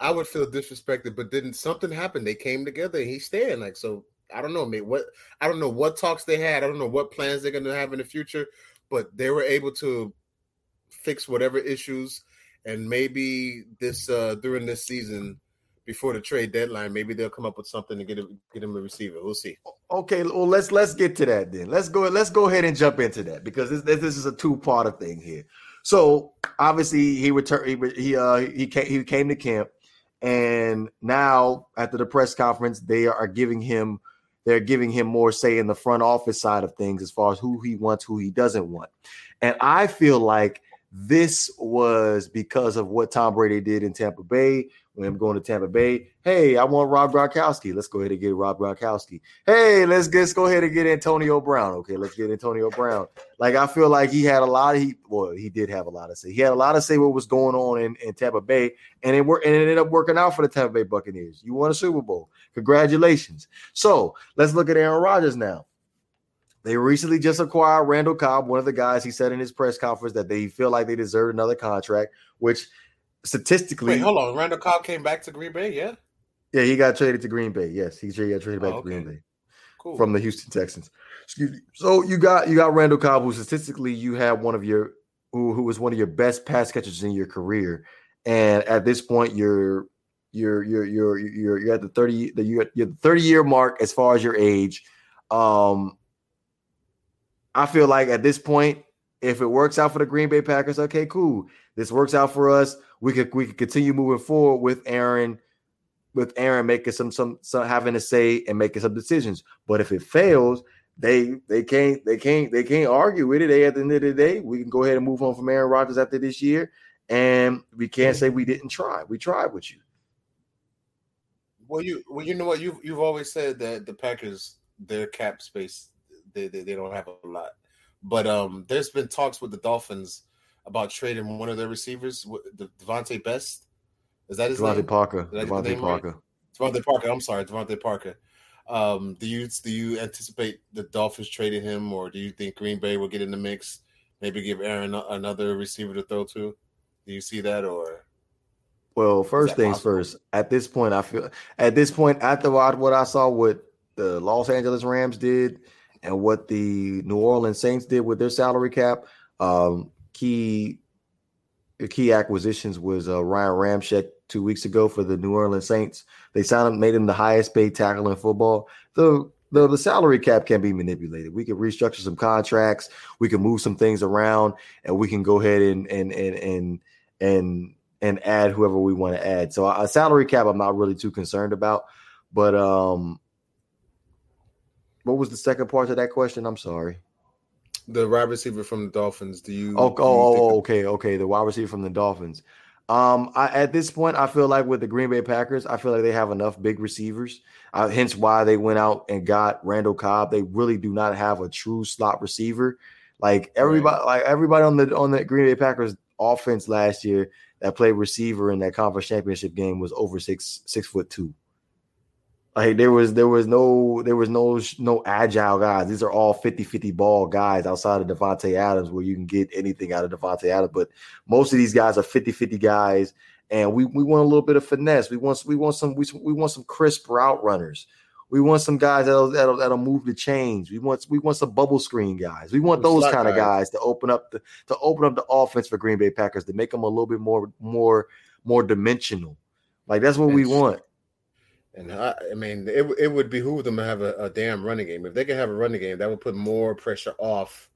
I would feel disrespected, but then something happened. They came together. And he's staying. Like so, I don't know, mate. What I don't know what talks they had. I don't know what plans they're going to have in the future, but they were able to fix whatever issues, and maybe this uh during this season, before the trade deadline, maybe they'll come up with something to get him get him a receiver. We'll see. Okay, well let's let's get to that then. Let's go let's go ahead and jump into that because this this is a two part thing here. So obviously he returned he he uh he came he came to camp and now after the press conference they are giving him they're giving him more say in the front office side of things as far as who he wants who he doesn't want. And I feel like this was because of what Tom Brady did in Tampa Bay I'm going to Tampa Bay. Hey, I want Rob Gronkowski. Let's go ahead and get Rob Gronkowski. Hey, let's let's go ahead and get Antonio Brown. Okay, let's get Antonio Brown. Like I feel like he had a lot of he well, he did have a lot to say. He had a lot to say what was going on in, in Tampa Bay, and it worked and it ended up working out for the Tampa Bay Buccaneers. You won a Super Bowl. Congratulations. So let's look at Aaron Rodgers now. They recently just acquired Randall Cobb, one of the guys he said in his press conference that they feel like they deserve another contract, which statistically Wait, hold on. Randall Cobb came back to Green Bay. Yeah, yeah, he got traded to Green Bay. Yes, he got traded back Oh, to Green. Bay cool. from the Houston Texans. Excuse me. So you got you got Randall Cobb, who statistically you have one of your who who was one of your best pass catchers in your career, and at this point you're you're you're you're you're you're at the thirty the you're, you're the thirty year mark as far as your age. Um, I feel like at this point, if it works out for the Green Bay Packers, okay, cool. This works out for us. We could we could continue moving forward with Aaron with Aaron making some some some having a say and making some decisions. But if it fails, they they can't they can't they can't argue with it. They at the end of the day, we can go ahead and move on from Aaron Rodgers after this year, and we can't say we didn't try. We tried with you. Well, you well, you know what you've you've always said that the Packers their cap space they they, they don't have a lot, but um, there's been talks with the Dolphins about trading one of their receivers, the DeVonta Best. Is that his DeVante name? Parker. DeVante Parker. Right? DeVante Parker. I'm sorry, DeVante Parker. Um, do you do you anticipate the Dolphins trading him, or do you think Green Bay will get in the mix? Maybe give Aaron another receiver to throw to. Do you see that, or? Well, first things possible? first. At this point, I feel at this point after what I saw what the Los Angeles Rams did and what the New Orleans Saints did with their salary cap. Um, key key acquisitions was uh, Ryan Ramczyk two weeks ago for the New Orleans Saints. They signed him, made him the highest paid tackle in football. The, the the salary cap can be manipulated. We can restructure some contracts, we can move some things around, and we can go ahead and and and and and and add whoever we want to add. So a salary cap, I'm not really too concerned about. But um, what was the second part of that question? I'm sorry. The wide receiver from the Dolphins. Do you? Oh, do you oh, oh okay, okay. The wide receiver from the Dolphins. Um, I, at this point, I feel like with the Green Bay Packers, I feel like they have enough big receivers. Uh, hence why they went out and got Randall Cobb. They really do not have a true slot receiver. Like everybody, right. like everybody on the on the Green Bay Packers offense last year that played receiver in that conference championship game was over six six foot two. Like there was there was no there was no no agile guys. These are all 50-50 ball guys outside of Davante Adams where you can get anything out of Davante Adams. But most of these guys are 50-50 guys. And we, we want a little bit of finesse. We want we want some we, we want some crisp route runners. We want some guys that'll, that'll, that'll move the chains. We want we want some bubble screen guys. We want those kind of guys to open up the to open up the offense for Green Bay Packers to make them a little bit more more more dimensional. Like that's what we want. And I, I, mean, it, it would behoove them to have a, a, damn running game. If they could have a running game, that would put more pressure off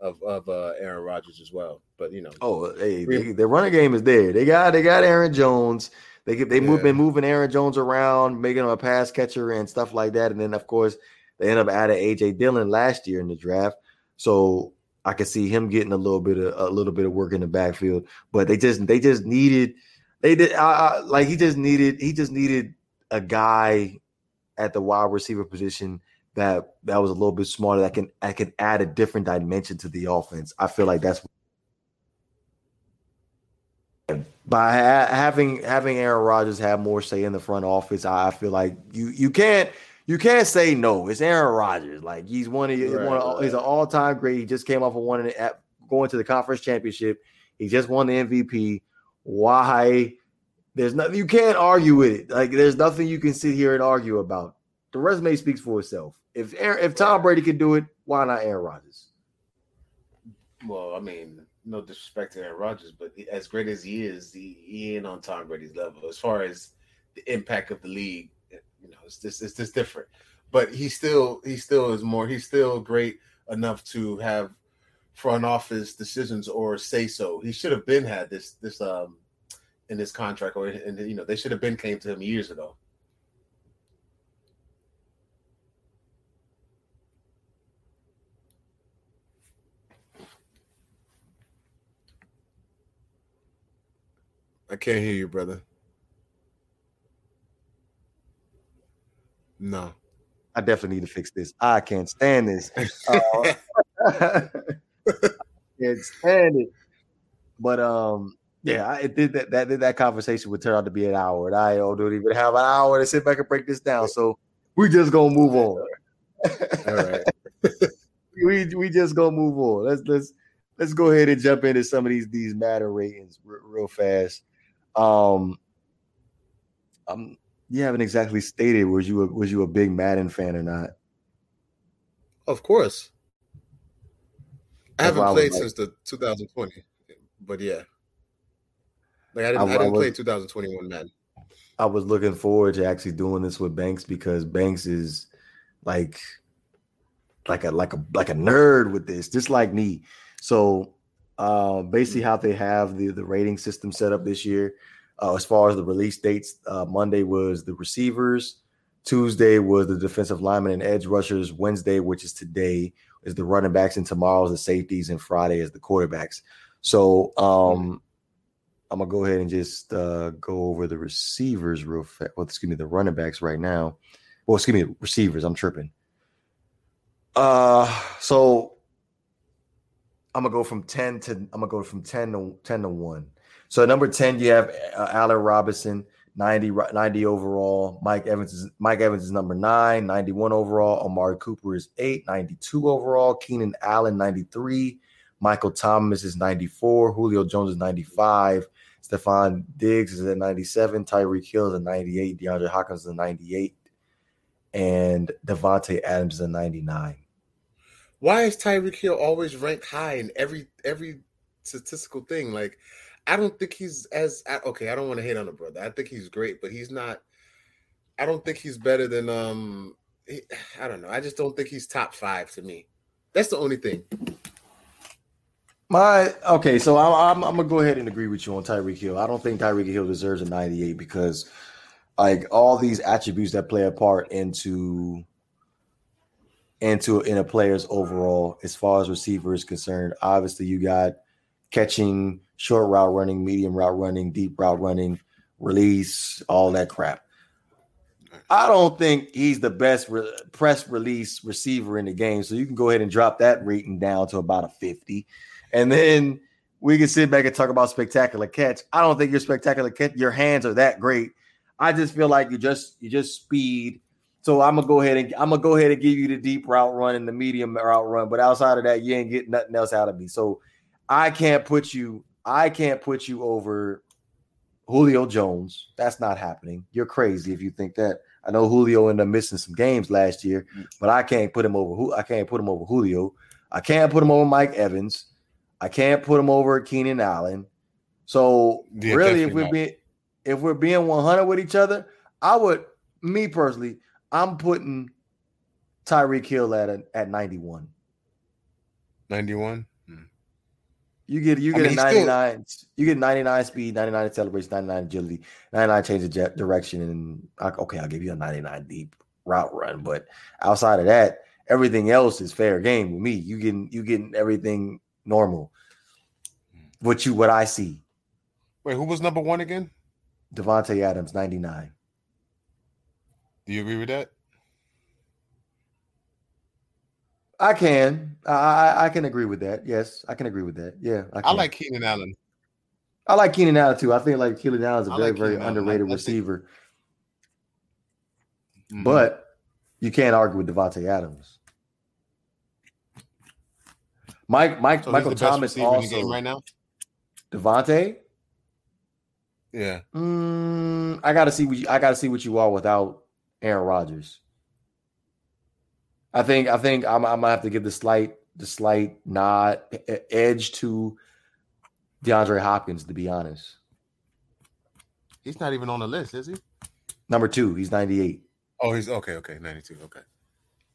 of of uh, Aaron Rodgers as well. But you know, oh, hey, they, their running game is there. They got they got Aaron Jones. They they yeah. move been moving Aaron Jones around, making him a pass catcher and stuff like that. And then of course they end up adding AJ Dillon last year in the draft. So I could see him getting a little bit of a little bit of work in the backfield. But they just they just needed they did I, I, like he just needed he just needed a guy at the wide receiver position that that was a little bit smarter that can I can add a different dimension to the offense. I feel like that's by ha- having having Aaron Rodgers have more say in the front office. I feel like you you can't you can't say no. It's Aaron Rodgers. Like he's one of, right, one of, he's an all time great. He just came off of one at going to the conference championship. He just won the MVP. Why there's nothing you can't argue with it. Like there's nothing you can sit here and argue about. The resume speaks for itself. If Aaron, if Tom Brady can do it, why not Aaron Rodgers? Well, I mean, no disrespect to Aaron Rodgers, but as great as he is, he, he ain't on Tom Brady's level as far as the impact of the league. You know, it's just it's just different. But he still he still is more. He's still great enough to have front office decisions or say so. He should have been had this this um in this contract, or and you know they should have been came to him years ago. I can't hear you, brother. No. I definitely need to fix this. I can't stand this. Uh, can't stand it. But um, yeah, it did that, that that conversation would turn out to be an hour, and I don't even have an hour to sit back and break this down. So we just gonna move on. All right. we we just gonna move on. Let's let's let's go ahead and jump into some of these these Madden ratings r- real fast. Um, um, you haven't exactly stated was you a, was you a big Madden fan or not? Of course. I haven't played like, since the 2020, but yeah. Like I didn't, I, I didn't I was, play 2021 Madden. I was looking forward to actually doing this with Banks because Banks is like like a like a like a nerd with this, just like me. So uh, basically, how they have the the rating system set up this year, uh, as far as the release dates, uh, Monday was the receivers, Tuesday was the defensive linemen and edge rushers, Wednesday, which is today, is the running backs, and tomorrow is the safeties, and Friday is the quarterbacks. So um, I'm gonna go ahead and just uh, go over the receivers real fast. Well, excuse me, the running backs right now. Well, excuse me, receivers. I'm tripping. Uh, so I'm gonna go from 10 to I'm gonna go from 10 to 10 to 1. So number 10, you have uh, Allen Robinson, 90, 90 overall. Mike Evans is Mike Evans is number nine, 91 overall. Amari Cooper is eight, 92 overall. Keenan Allen, 93. Michael Thomas is 94. Julio Jones is 95. Stefon Diggs is at 97. Tyreek Hill is at 98. DeAndre Hopkins is at 98. And Davante Adams is at 99. Why is Tyreek Hill always ranked high in every every statistical thing? Like I don't think he's as okay. I don't want to hate on the brother. I think he's great, but he's not. I don't think he's better than um. He, I don't know. I just don't think he's top five to me. That's the only thing. My okay, so I'm, I'm, I'm gonna go ahead and agree with you on Tyreek Hill. I don't think Tyreek Hill deserves a 98 because like all these attributes that play a part into into in a player's overall as far as receiver is concerned. Obviously, you got catching, short route running, medium route running, deep route running, release, all that crap. I don't think he's the best re- press release receiver in the game. So you can go ahead and drop that rating down to about a 50. And then we can sit back and talk about spectacular catch. I don't think your spectacular catch, your hands are that great. I just feel like you just you just speed. So I'm gonna go ahead and I'm gonna go ahead and give you the deep route run and the medium route run. But outside of that, you ain't getting nothing else out of me. So I can't put you, I can't put you over Julio Jones. That's not happening. You're crazy if you think that. I know Julio ended up missing some games last year, but I can't put him over. Who I can't put him over Julio. I can't put him over Mike Evans. I can't put him over Keenan Allen. So yeah, really, if we're not. being if we're being 100 with each other, I would, me personally, I'm putting Tyreek Hill at a, at 91. 91. Hmm. You get you get I mean, a 99, still, you get 99 speed, 99 acceleration, 99 agility, 99 change of jet direction, and okay, I'll give you a 99 deep route run. But outside of that, everything else is fair game with me. You getting you getting everything normal. What you what I see. Wait, who was number one again? Davante Adams, 99. Do you agree with that? I can. I I can agree with that. Yes, I can agree with that. Yeah, I, I like Keenan Allen. I like Keenan Allen too. I think like Keenan Allen is a I very like very underrated receiver. Mm-hmm. But you can't argue with Davante Adams. Mike Mike so Michael Thomas also right now. Davante. Yeah. Mm, I gotta see what you, I gotta see what you are without Aaron Rodgers. I think I think I'm, I'm gonna have to give the slight the slight nod edge to DeAndre Hopkins. To be honest, he's not even on the list, is he? Number two, he's 98. Oh, he's okay. Okay, 92. Okay.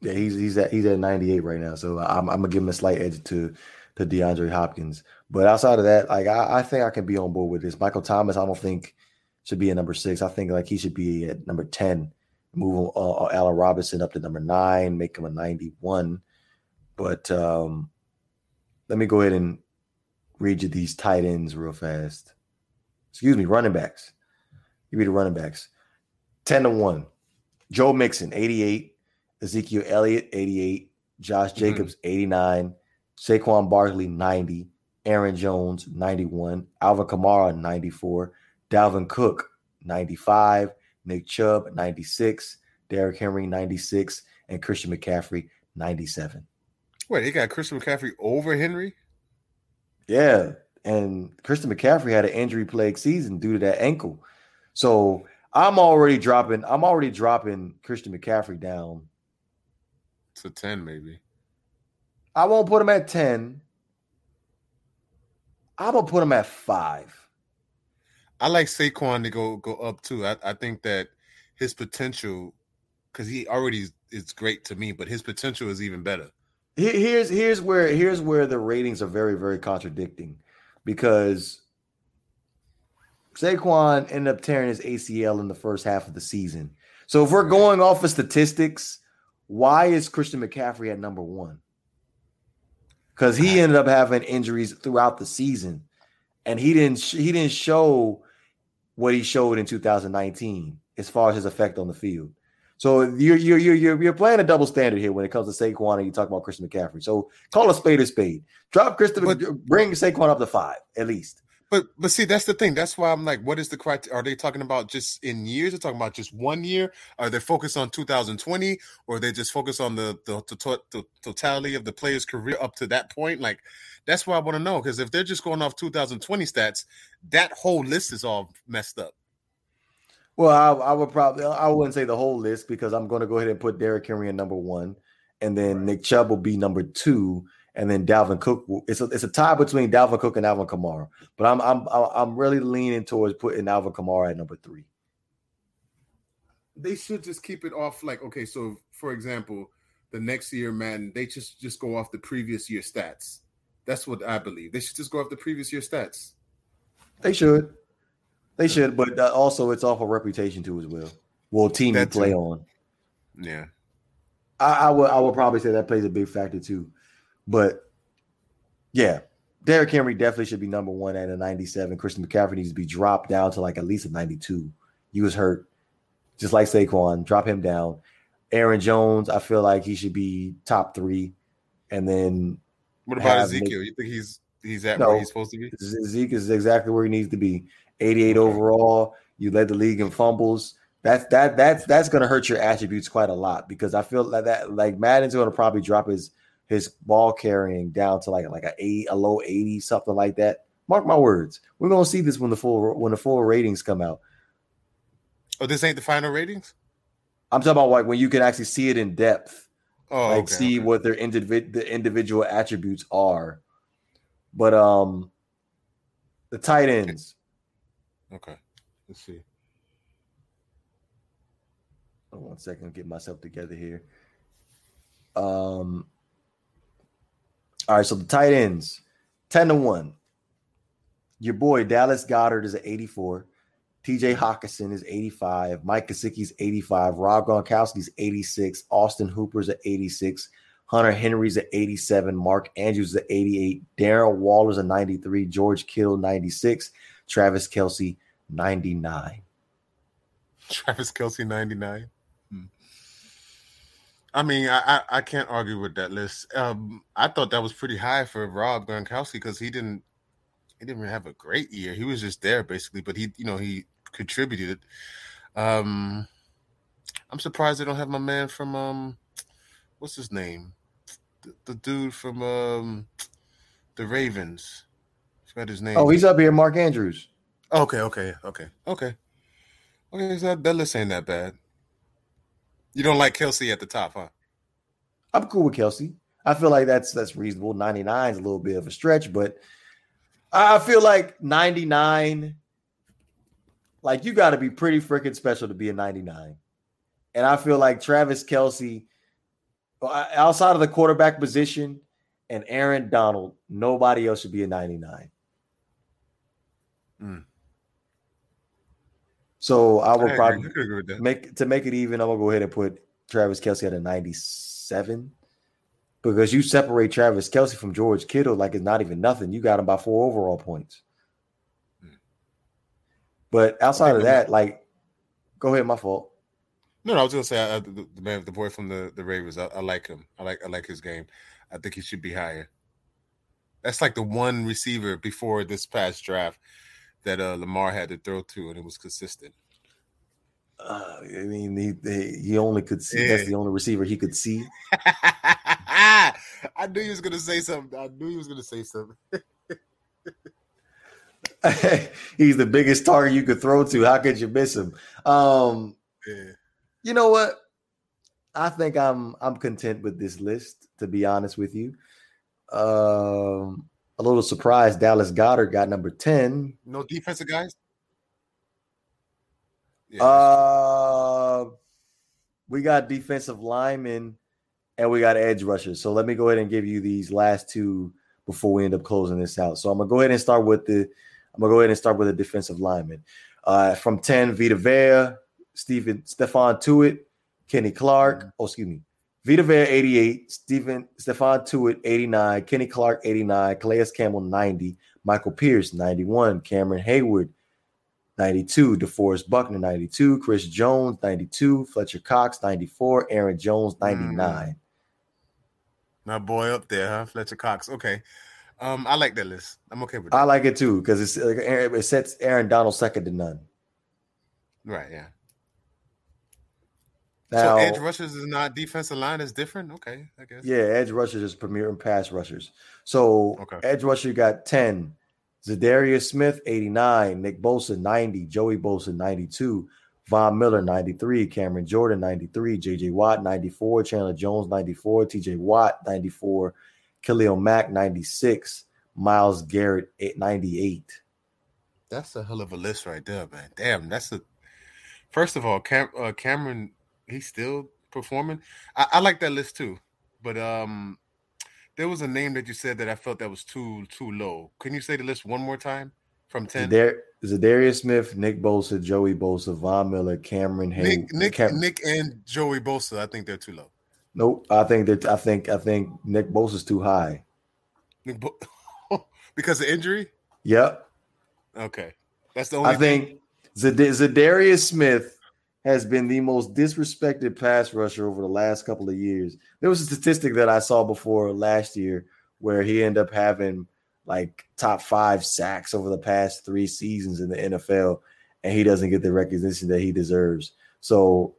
Yeah, he's he's at he's at 98 right now. So I'm, I'm gonna give him a slight edge to to DeAndre Hopkins. But outside of that, like I, I think I can be on board with this. Michael Thomas, I don't think should be at number six. I think like he should be at number 10 move uh, uh, Allen Robinson up to number nine, make him a 91. But um, let me go ahead and read you these tight ends real fast. Excuse me, running backs. Give me the running backs. 10 to 1. Joe Mixon, 88. Ezekiel Elliott, 88. Josh mm-hmm. Jacobs, mm-hmm. 89. Saquon Barkley, 90. Aaron Jones, 91. Alvin Kamara, 94. Dalvin Cook, 95. Nick Chubb, 96, Derrick Henry, 96, and Christian McCaffrey, 97. Wait, he got Christian McCaffrey over Henry? Yeah. And Christian McCaffrey had an injury plagued season due to that ankle. So I'm already dropping, I'm already dropping Christian McCaffrey down to 10, maybe. I won't put him at 10. I'm gonna put him at five. I like Saquon to go go up too. I, I think that his potential, because he already is great to me, but his potential is even better. Here's here's where here's where the ratings are very very contradicting, because Saquon ended up tearing his ACL in the first half of the season. So if we're going off of statistics, why is Christian McCaffrey at number one? Because he ended up having injuries throughout the season, and he didn't he didn't show what he showed in 2019 as far as his effect on the field. So you're you're you're you're playing a double standard here when it comes to Saquon and you talk about Christian McCaffrey. So call a spade a spade. Drop Christian, bring Saquon up to five at least. But but see, that's the thing. That's why I'm like, what is the criteria? Are they talking about just in years? They're talking about just one year? Are they focused on 2020, or they just focus on the the, the, the totality of the player's career up to that point? Like, that's why I want to know. Because if they're just going off 2020 stats, that whole list is all messed up. Well, I, I would probably I wouldn't say the whole list because I'm going to go ahead and put Derrick Henry in number one, and then right. Nick Chubb will be number two, and then Dalvin Cook. It's a it's a tie between Dalvin Cook and Alvin Kamara, but I'm I'm I'm really leaning towards putting Alvin Kamara at number three. They should just keep it off. Like okay, so for example, the next year, man, they just just go off the previous year stats. That's what I believe. They should just go off the previous year stats. They should. They should, but uh, also it's off a reputation too as well. Well, team you play on. Yeah. I, I would I would probably say that plays a big factor too. But yeah, Derrick Henry definitely should be number one at a 97. Christian McCaffrey needs to be dropped down to like at least a 92. He was hurt, just like Saquon. Drop him down. Aaron Jones, I feel like he should be top three. And then what about Ezekiel? you think he's he's at no, where he's supposed to be? Zeke is exactly where he needs to be. 88 okay. overall. You led the league in fumbles that's that that's that's going to hurt your attributes quite a lot because I feel like that like Madden's going to probably drop his his ball carrying down to like like a eight, a low 80, something like that. Mark my words. We're gonna see this when the full when the full ratings come out. Oh, this ain't the final ratings? I'm talking about like when you can actually see it in depth. Oh, like okay, see okay. what their individ the individual attributes are. But um the tight ends. Okay. Let's see. Oh, one second, get myself together here. Um all right, so the tight ends, 10 to 1. Your boy Dallas Goedert is at 84. TJ Hockenson is 85. Mike Gesicki's 85. Rob Gronkowski's 86. Austin Hooper's at 86. Hunter Henry's at 87. Mark Andrews is at 88. Darren Waller's at 93. George Kittle, 96. Travis Kelce, 99. Travis Kelce, 99. I mean, I, I, I can't argue with that list. Um, I thought that was pretty high for Rob Gronkowski because he didn't he didn't have a great year. He was just there basically, but he you know he contributed. Um, I'm surprised they don't have my man from um, what's his name, the, the dude from um, the Ravens. I forgot his name. Oh, he's up here, Mark Andrews. Okay, okay, okay, okay, okay. So that list ain't that bad. You don't like Kelce at the top, huh? I'm cool with Kelce. I feel like that's that's reasonable. 99 is a little bit of a stretch, but I feel like 99, like you got to be pretty freaking special to be a 99. And I feel like Travis Kelce, uh, outside of the quarterback position and Aaron Donald, nobody else should be a 99. Mm. So I would I probably make to make it even. I'm gonna go ahead and put Travis Kelce at a 97 because you separate Travis Kelce from George Kittle like it's not even nothing. You got him by four overall points. Hmm. But outside of that, like, go ahead. My fault. No, no I was gonna say I, the, the, man, the boy from the the Ravens. I, I like him. I like I like his game. I think he should be higher. That's like the one receiver before this past draft that uh, Lamar had to throw to, and it was consistent. Uh, I mean, he, he, he only could see. Yeah. That's the only receiver he could see. I knew he was going to say something. I knew he was going to say something. He's the biggest target you could throw to. How could you miss him? Um, yeah. You know what? I think I'm I'm content with this list. To be honest with you, um, a little surprised Dallas Goedert got number 10. No defensive guys? Yeah, uh we got defensive linemen and we got edge rushers. So let me go ahead and give you these last two before we end up closing this out. So I'm gonna go ahead and start with the I'm gonna go ahead and start with the defensive lineman. Uh from 10, Vita Vea, Stephen Stephon Tuitt, Kenny Clark, mm-hmm. oh excuse me, Vita Vea 88, Stephen Stephon Tuitt 89, Kenny Clark 89, Calais Campbell 90, Michael Pierce 91, Cameron Heyward 92. DeForest Buckner, 92. Chris Jones, 92. Fletcher Cox, 94. Aaron Jones, 99. Mm. My boy up there, huh? Fletcher Cox. Okay. Um, I like that list. I'm okay with that. I like it too because it's like it sets Aaron Donald second to none. Right. Yeah. Now, so edge rushers is not defensive line is different. Okay, I guess. Yeah, edge rushers is premier and pass rushers. So okay. edge rusher got 10. Za'Darius Smith, 89, Nick Bosa, 90, Joey Bosa, 92, Von Miller, 93, Cameron Jordan, 93, JJ Watt, 94, Chandler Jones, 94, TJ Watt, 94, Khalil Mack, 96, Myles Garrett, 98. That's a hell of a list right there, man. Damn, that's a first of all, Cam, uh, Cameron he's still performing. I, I, like that list too, but um, there was a name that you said that I felt that was too too low. Can you say the list one more time from ten? There is Darius Smith, Nick Bosa, Joey Bosa, Von Miller, Cameron Hay, Nick, Nick, Cam- Nick, and Joey Bosa. I think they're too low. Nope, I think that I think I think Nick Bosa's too high. Nick Bo- because of injury. Yep. Okay, that's the only. I think Za'Darius Smith has been the most disrespected pass rusher over the last couple of years. There was a statistic that I saw before last year where he ended up having like top five sacks over the past three seasons in the NFL, and he doesn't get the recognition that he deserves. So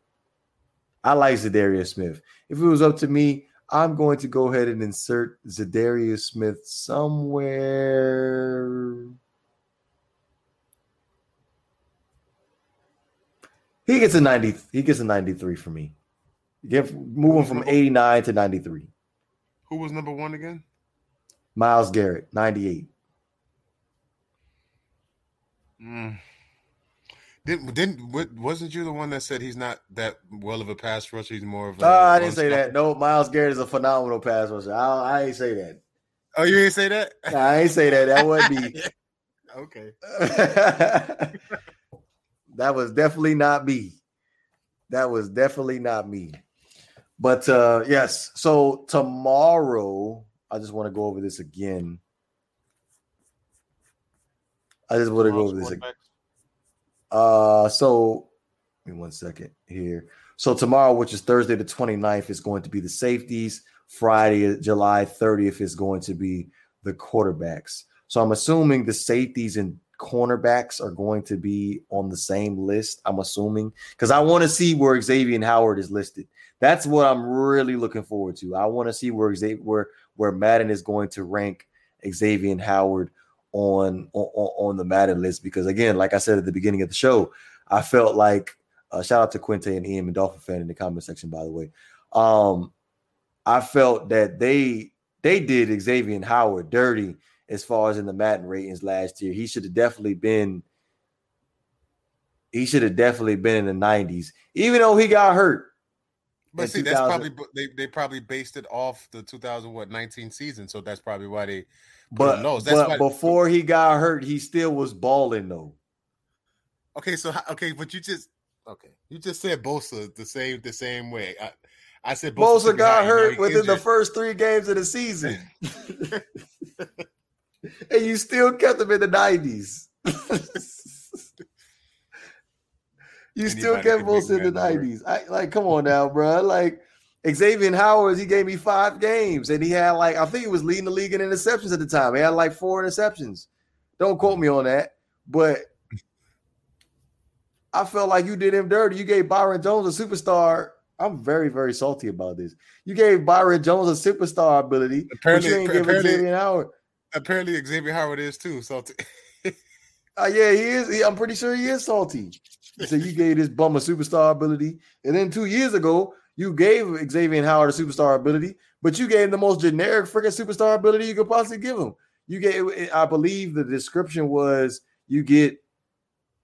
I like Za'Darius Smith. If it was up to me, I'm going to go ahead and insert Za'Darius Smith somewhere He gets a 90. He gets a 93 for me. Give moving from 89 to 93. Who was number one again? Myles Garrett, 98. Mm. Didn't didn't wasn't you the one that said he's not that well of a pass rusher? He's more of a. Uh, I didn't say that. No, Myles Garrett is a phenomenal pass rusher. I, I ain't say that. Oh, you ain't say that? Nah, I ain't say that. That would be okay. That was definitely not me. That was definitely not me. But uh yes, so tomorrow I just want to go over this again. I just want to go over this again. Uh so give me one second here. So tomorrow, which is Thursday the 29th, is going to be the safeties. Friday, July 30th, is going to be the quarterbacks. So I'm assuming the safeties and cornerbacks are going to be on the same list. I'm assuming because I want to see where Xavien Howard is listed. That's what I'm really looking forward to. I want to see where Xavier where where Madden is going to rank Xavien Howard on, on on the Madden list because again, like I said at the beginning of the show, I felt like uh, shout out to Quinte and Ian Dolphin fan in the comment section, by the way. Um, I felt that they they did Xavien Howard dirty as far as in the Madden ratings last year. He should have definitely been. He should have definitely been in the 90s, even though he got hurt. But see, that's probably they, they probably based it off the 2000 what 19 season, so that's probably why they. But, but before he got hurt, he still was balling though. Okay, so okay, but you just okay, you just said Bosa the same the same way. I, I said Bosa, Bosa got hurt within injured. the first three games of the season. and you still kept them in the 90s. you Anybody still kept most in the 90s. I, like, come on now, bro. Like Xavier Howard, he gave me five games, and he had like I think he was leading the league in interceptions at the time. He had like four interceptions. Don't quote me on that, but I felt like you did him dirty. You gave Byron Jones a superstar. I'm very, very salty about this. You gave Byron Jones a superstar ability, apparently, but you ain't giving Xavier Howard apparently Xavier Howard is too salty. uh, yeah, he is. He, I'm pretty sure he is salty. So you gave this bum a superstar ability, and then two years ago you gave Xavier Howard a superstar ability, but you gave him the most generic freaking superstar ability you could possibly give him. You gave, I believe, the description was you get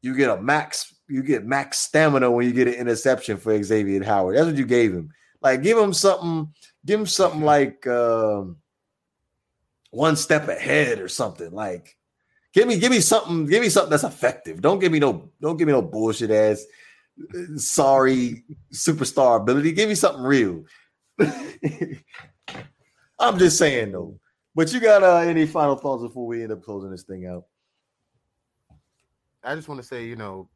you get a max you get max stamina when you get an interception for Xavier Howard. That's what you gave him. Like give him something, give him something like. Um, one step ahead or something. Like, give me, give me something, give me something that's effective. Don't give me no, don't give me no bullshit ass sorry superstar ability. Give me something real. I'm just saying though. But you got uh, any final thoughts before we end up closing this thing out? I just want to say, you know,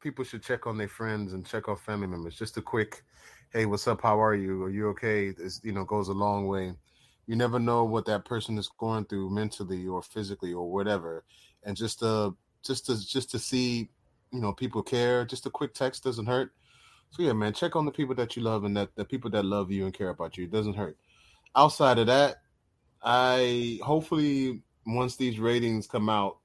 people should check on their friends and check on family members. Just a quick, hey, what's up? How are you? Are you okay? This, you know, goes a long way. You never know what that person is going through mentally or physically or whatever. And just to just to just to see, you know, people care. Just a quick text doesn't hurt. So yeah, man, check on the people that you love and that the people that love you and care about you. It doesn't hurt. Outside of that, I hopefully once these ratings come out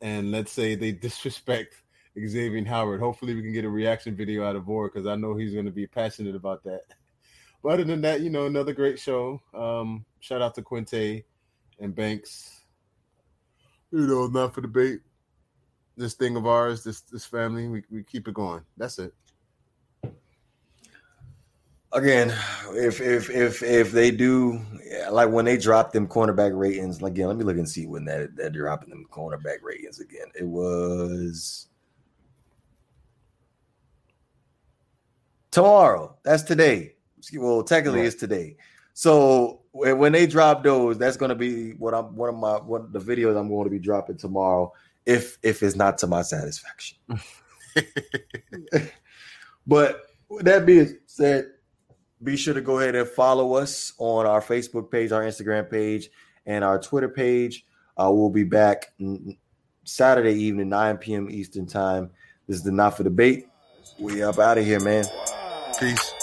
and let's say they disrespect Xavier Howard, hopefully we can get a reaction video out of Vor because I know he's going to be passionate about that. But other than that, you know, another great show. Um, shout out to Quinte and Banks. You know, not for debate. This thing of ours, this this family, we, we keep it going. That's it again, if if if if they do like when they drop them cornerback ratings, again, let me look and see when that that dropping them cornerback ratings again. It was tomorrow. That's today. Well, technically, right. it's today. So when they drop those, that's going to be what I'm one of my one the videos I'm going to be dropping tomorrow. If if it's not to my satisfaction, but that being said, be sure to go ahead and follow us on our Facebook page, our Instagram page, and our Twitter page. Uh, we'll be back Saturday evening, 9 p.m. Eastern time. This is the Not for Debate. We up out of here, man. Peace.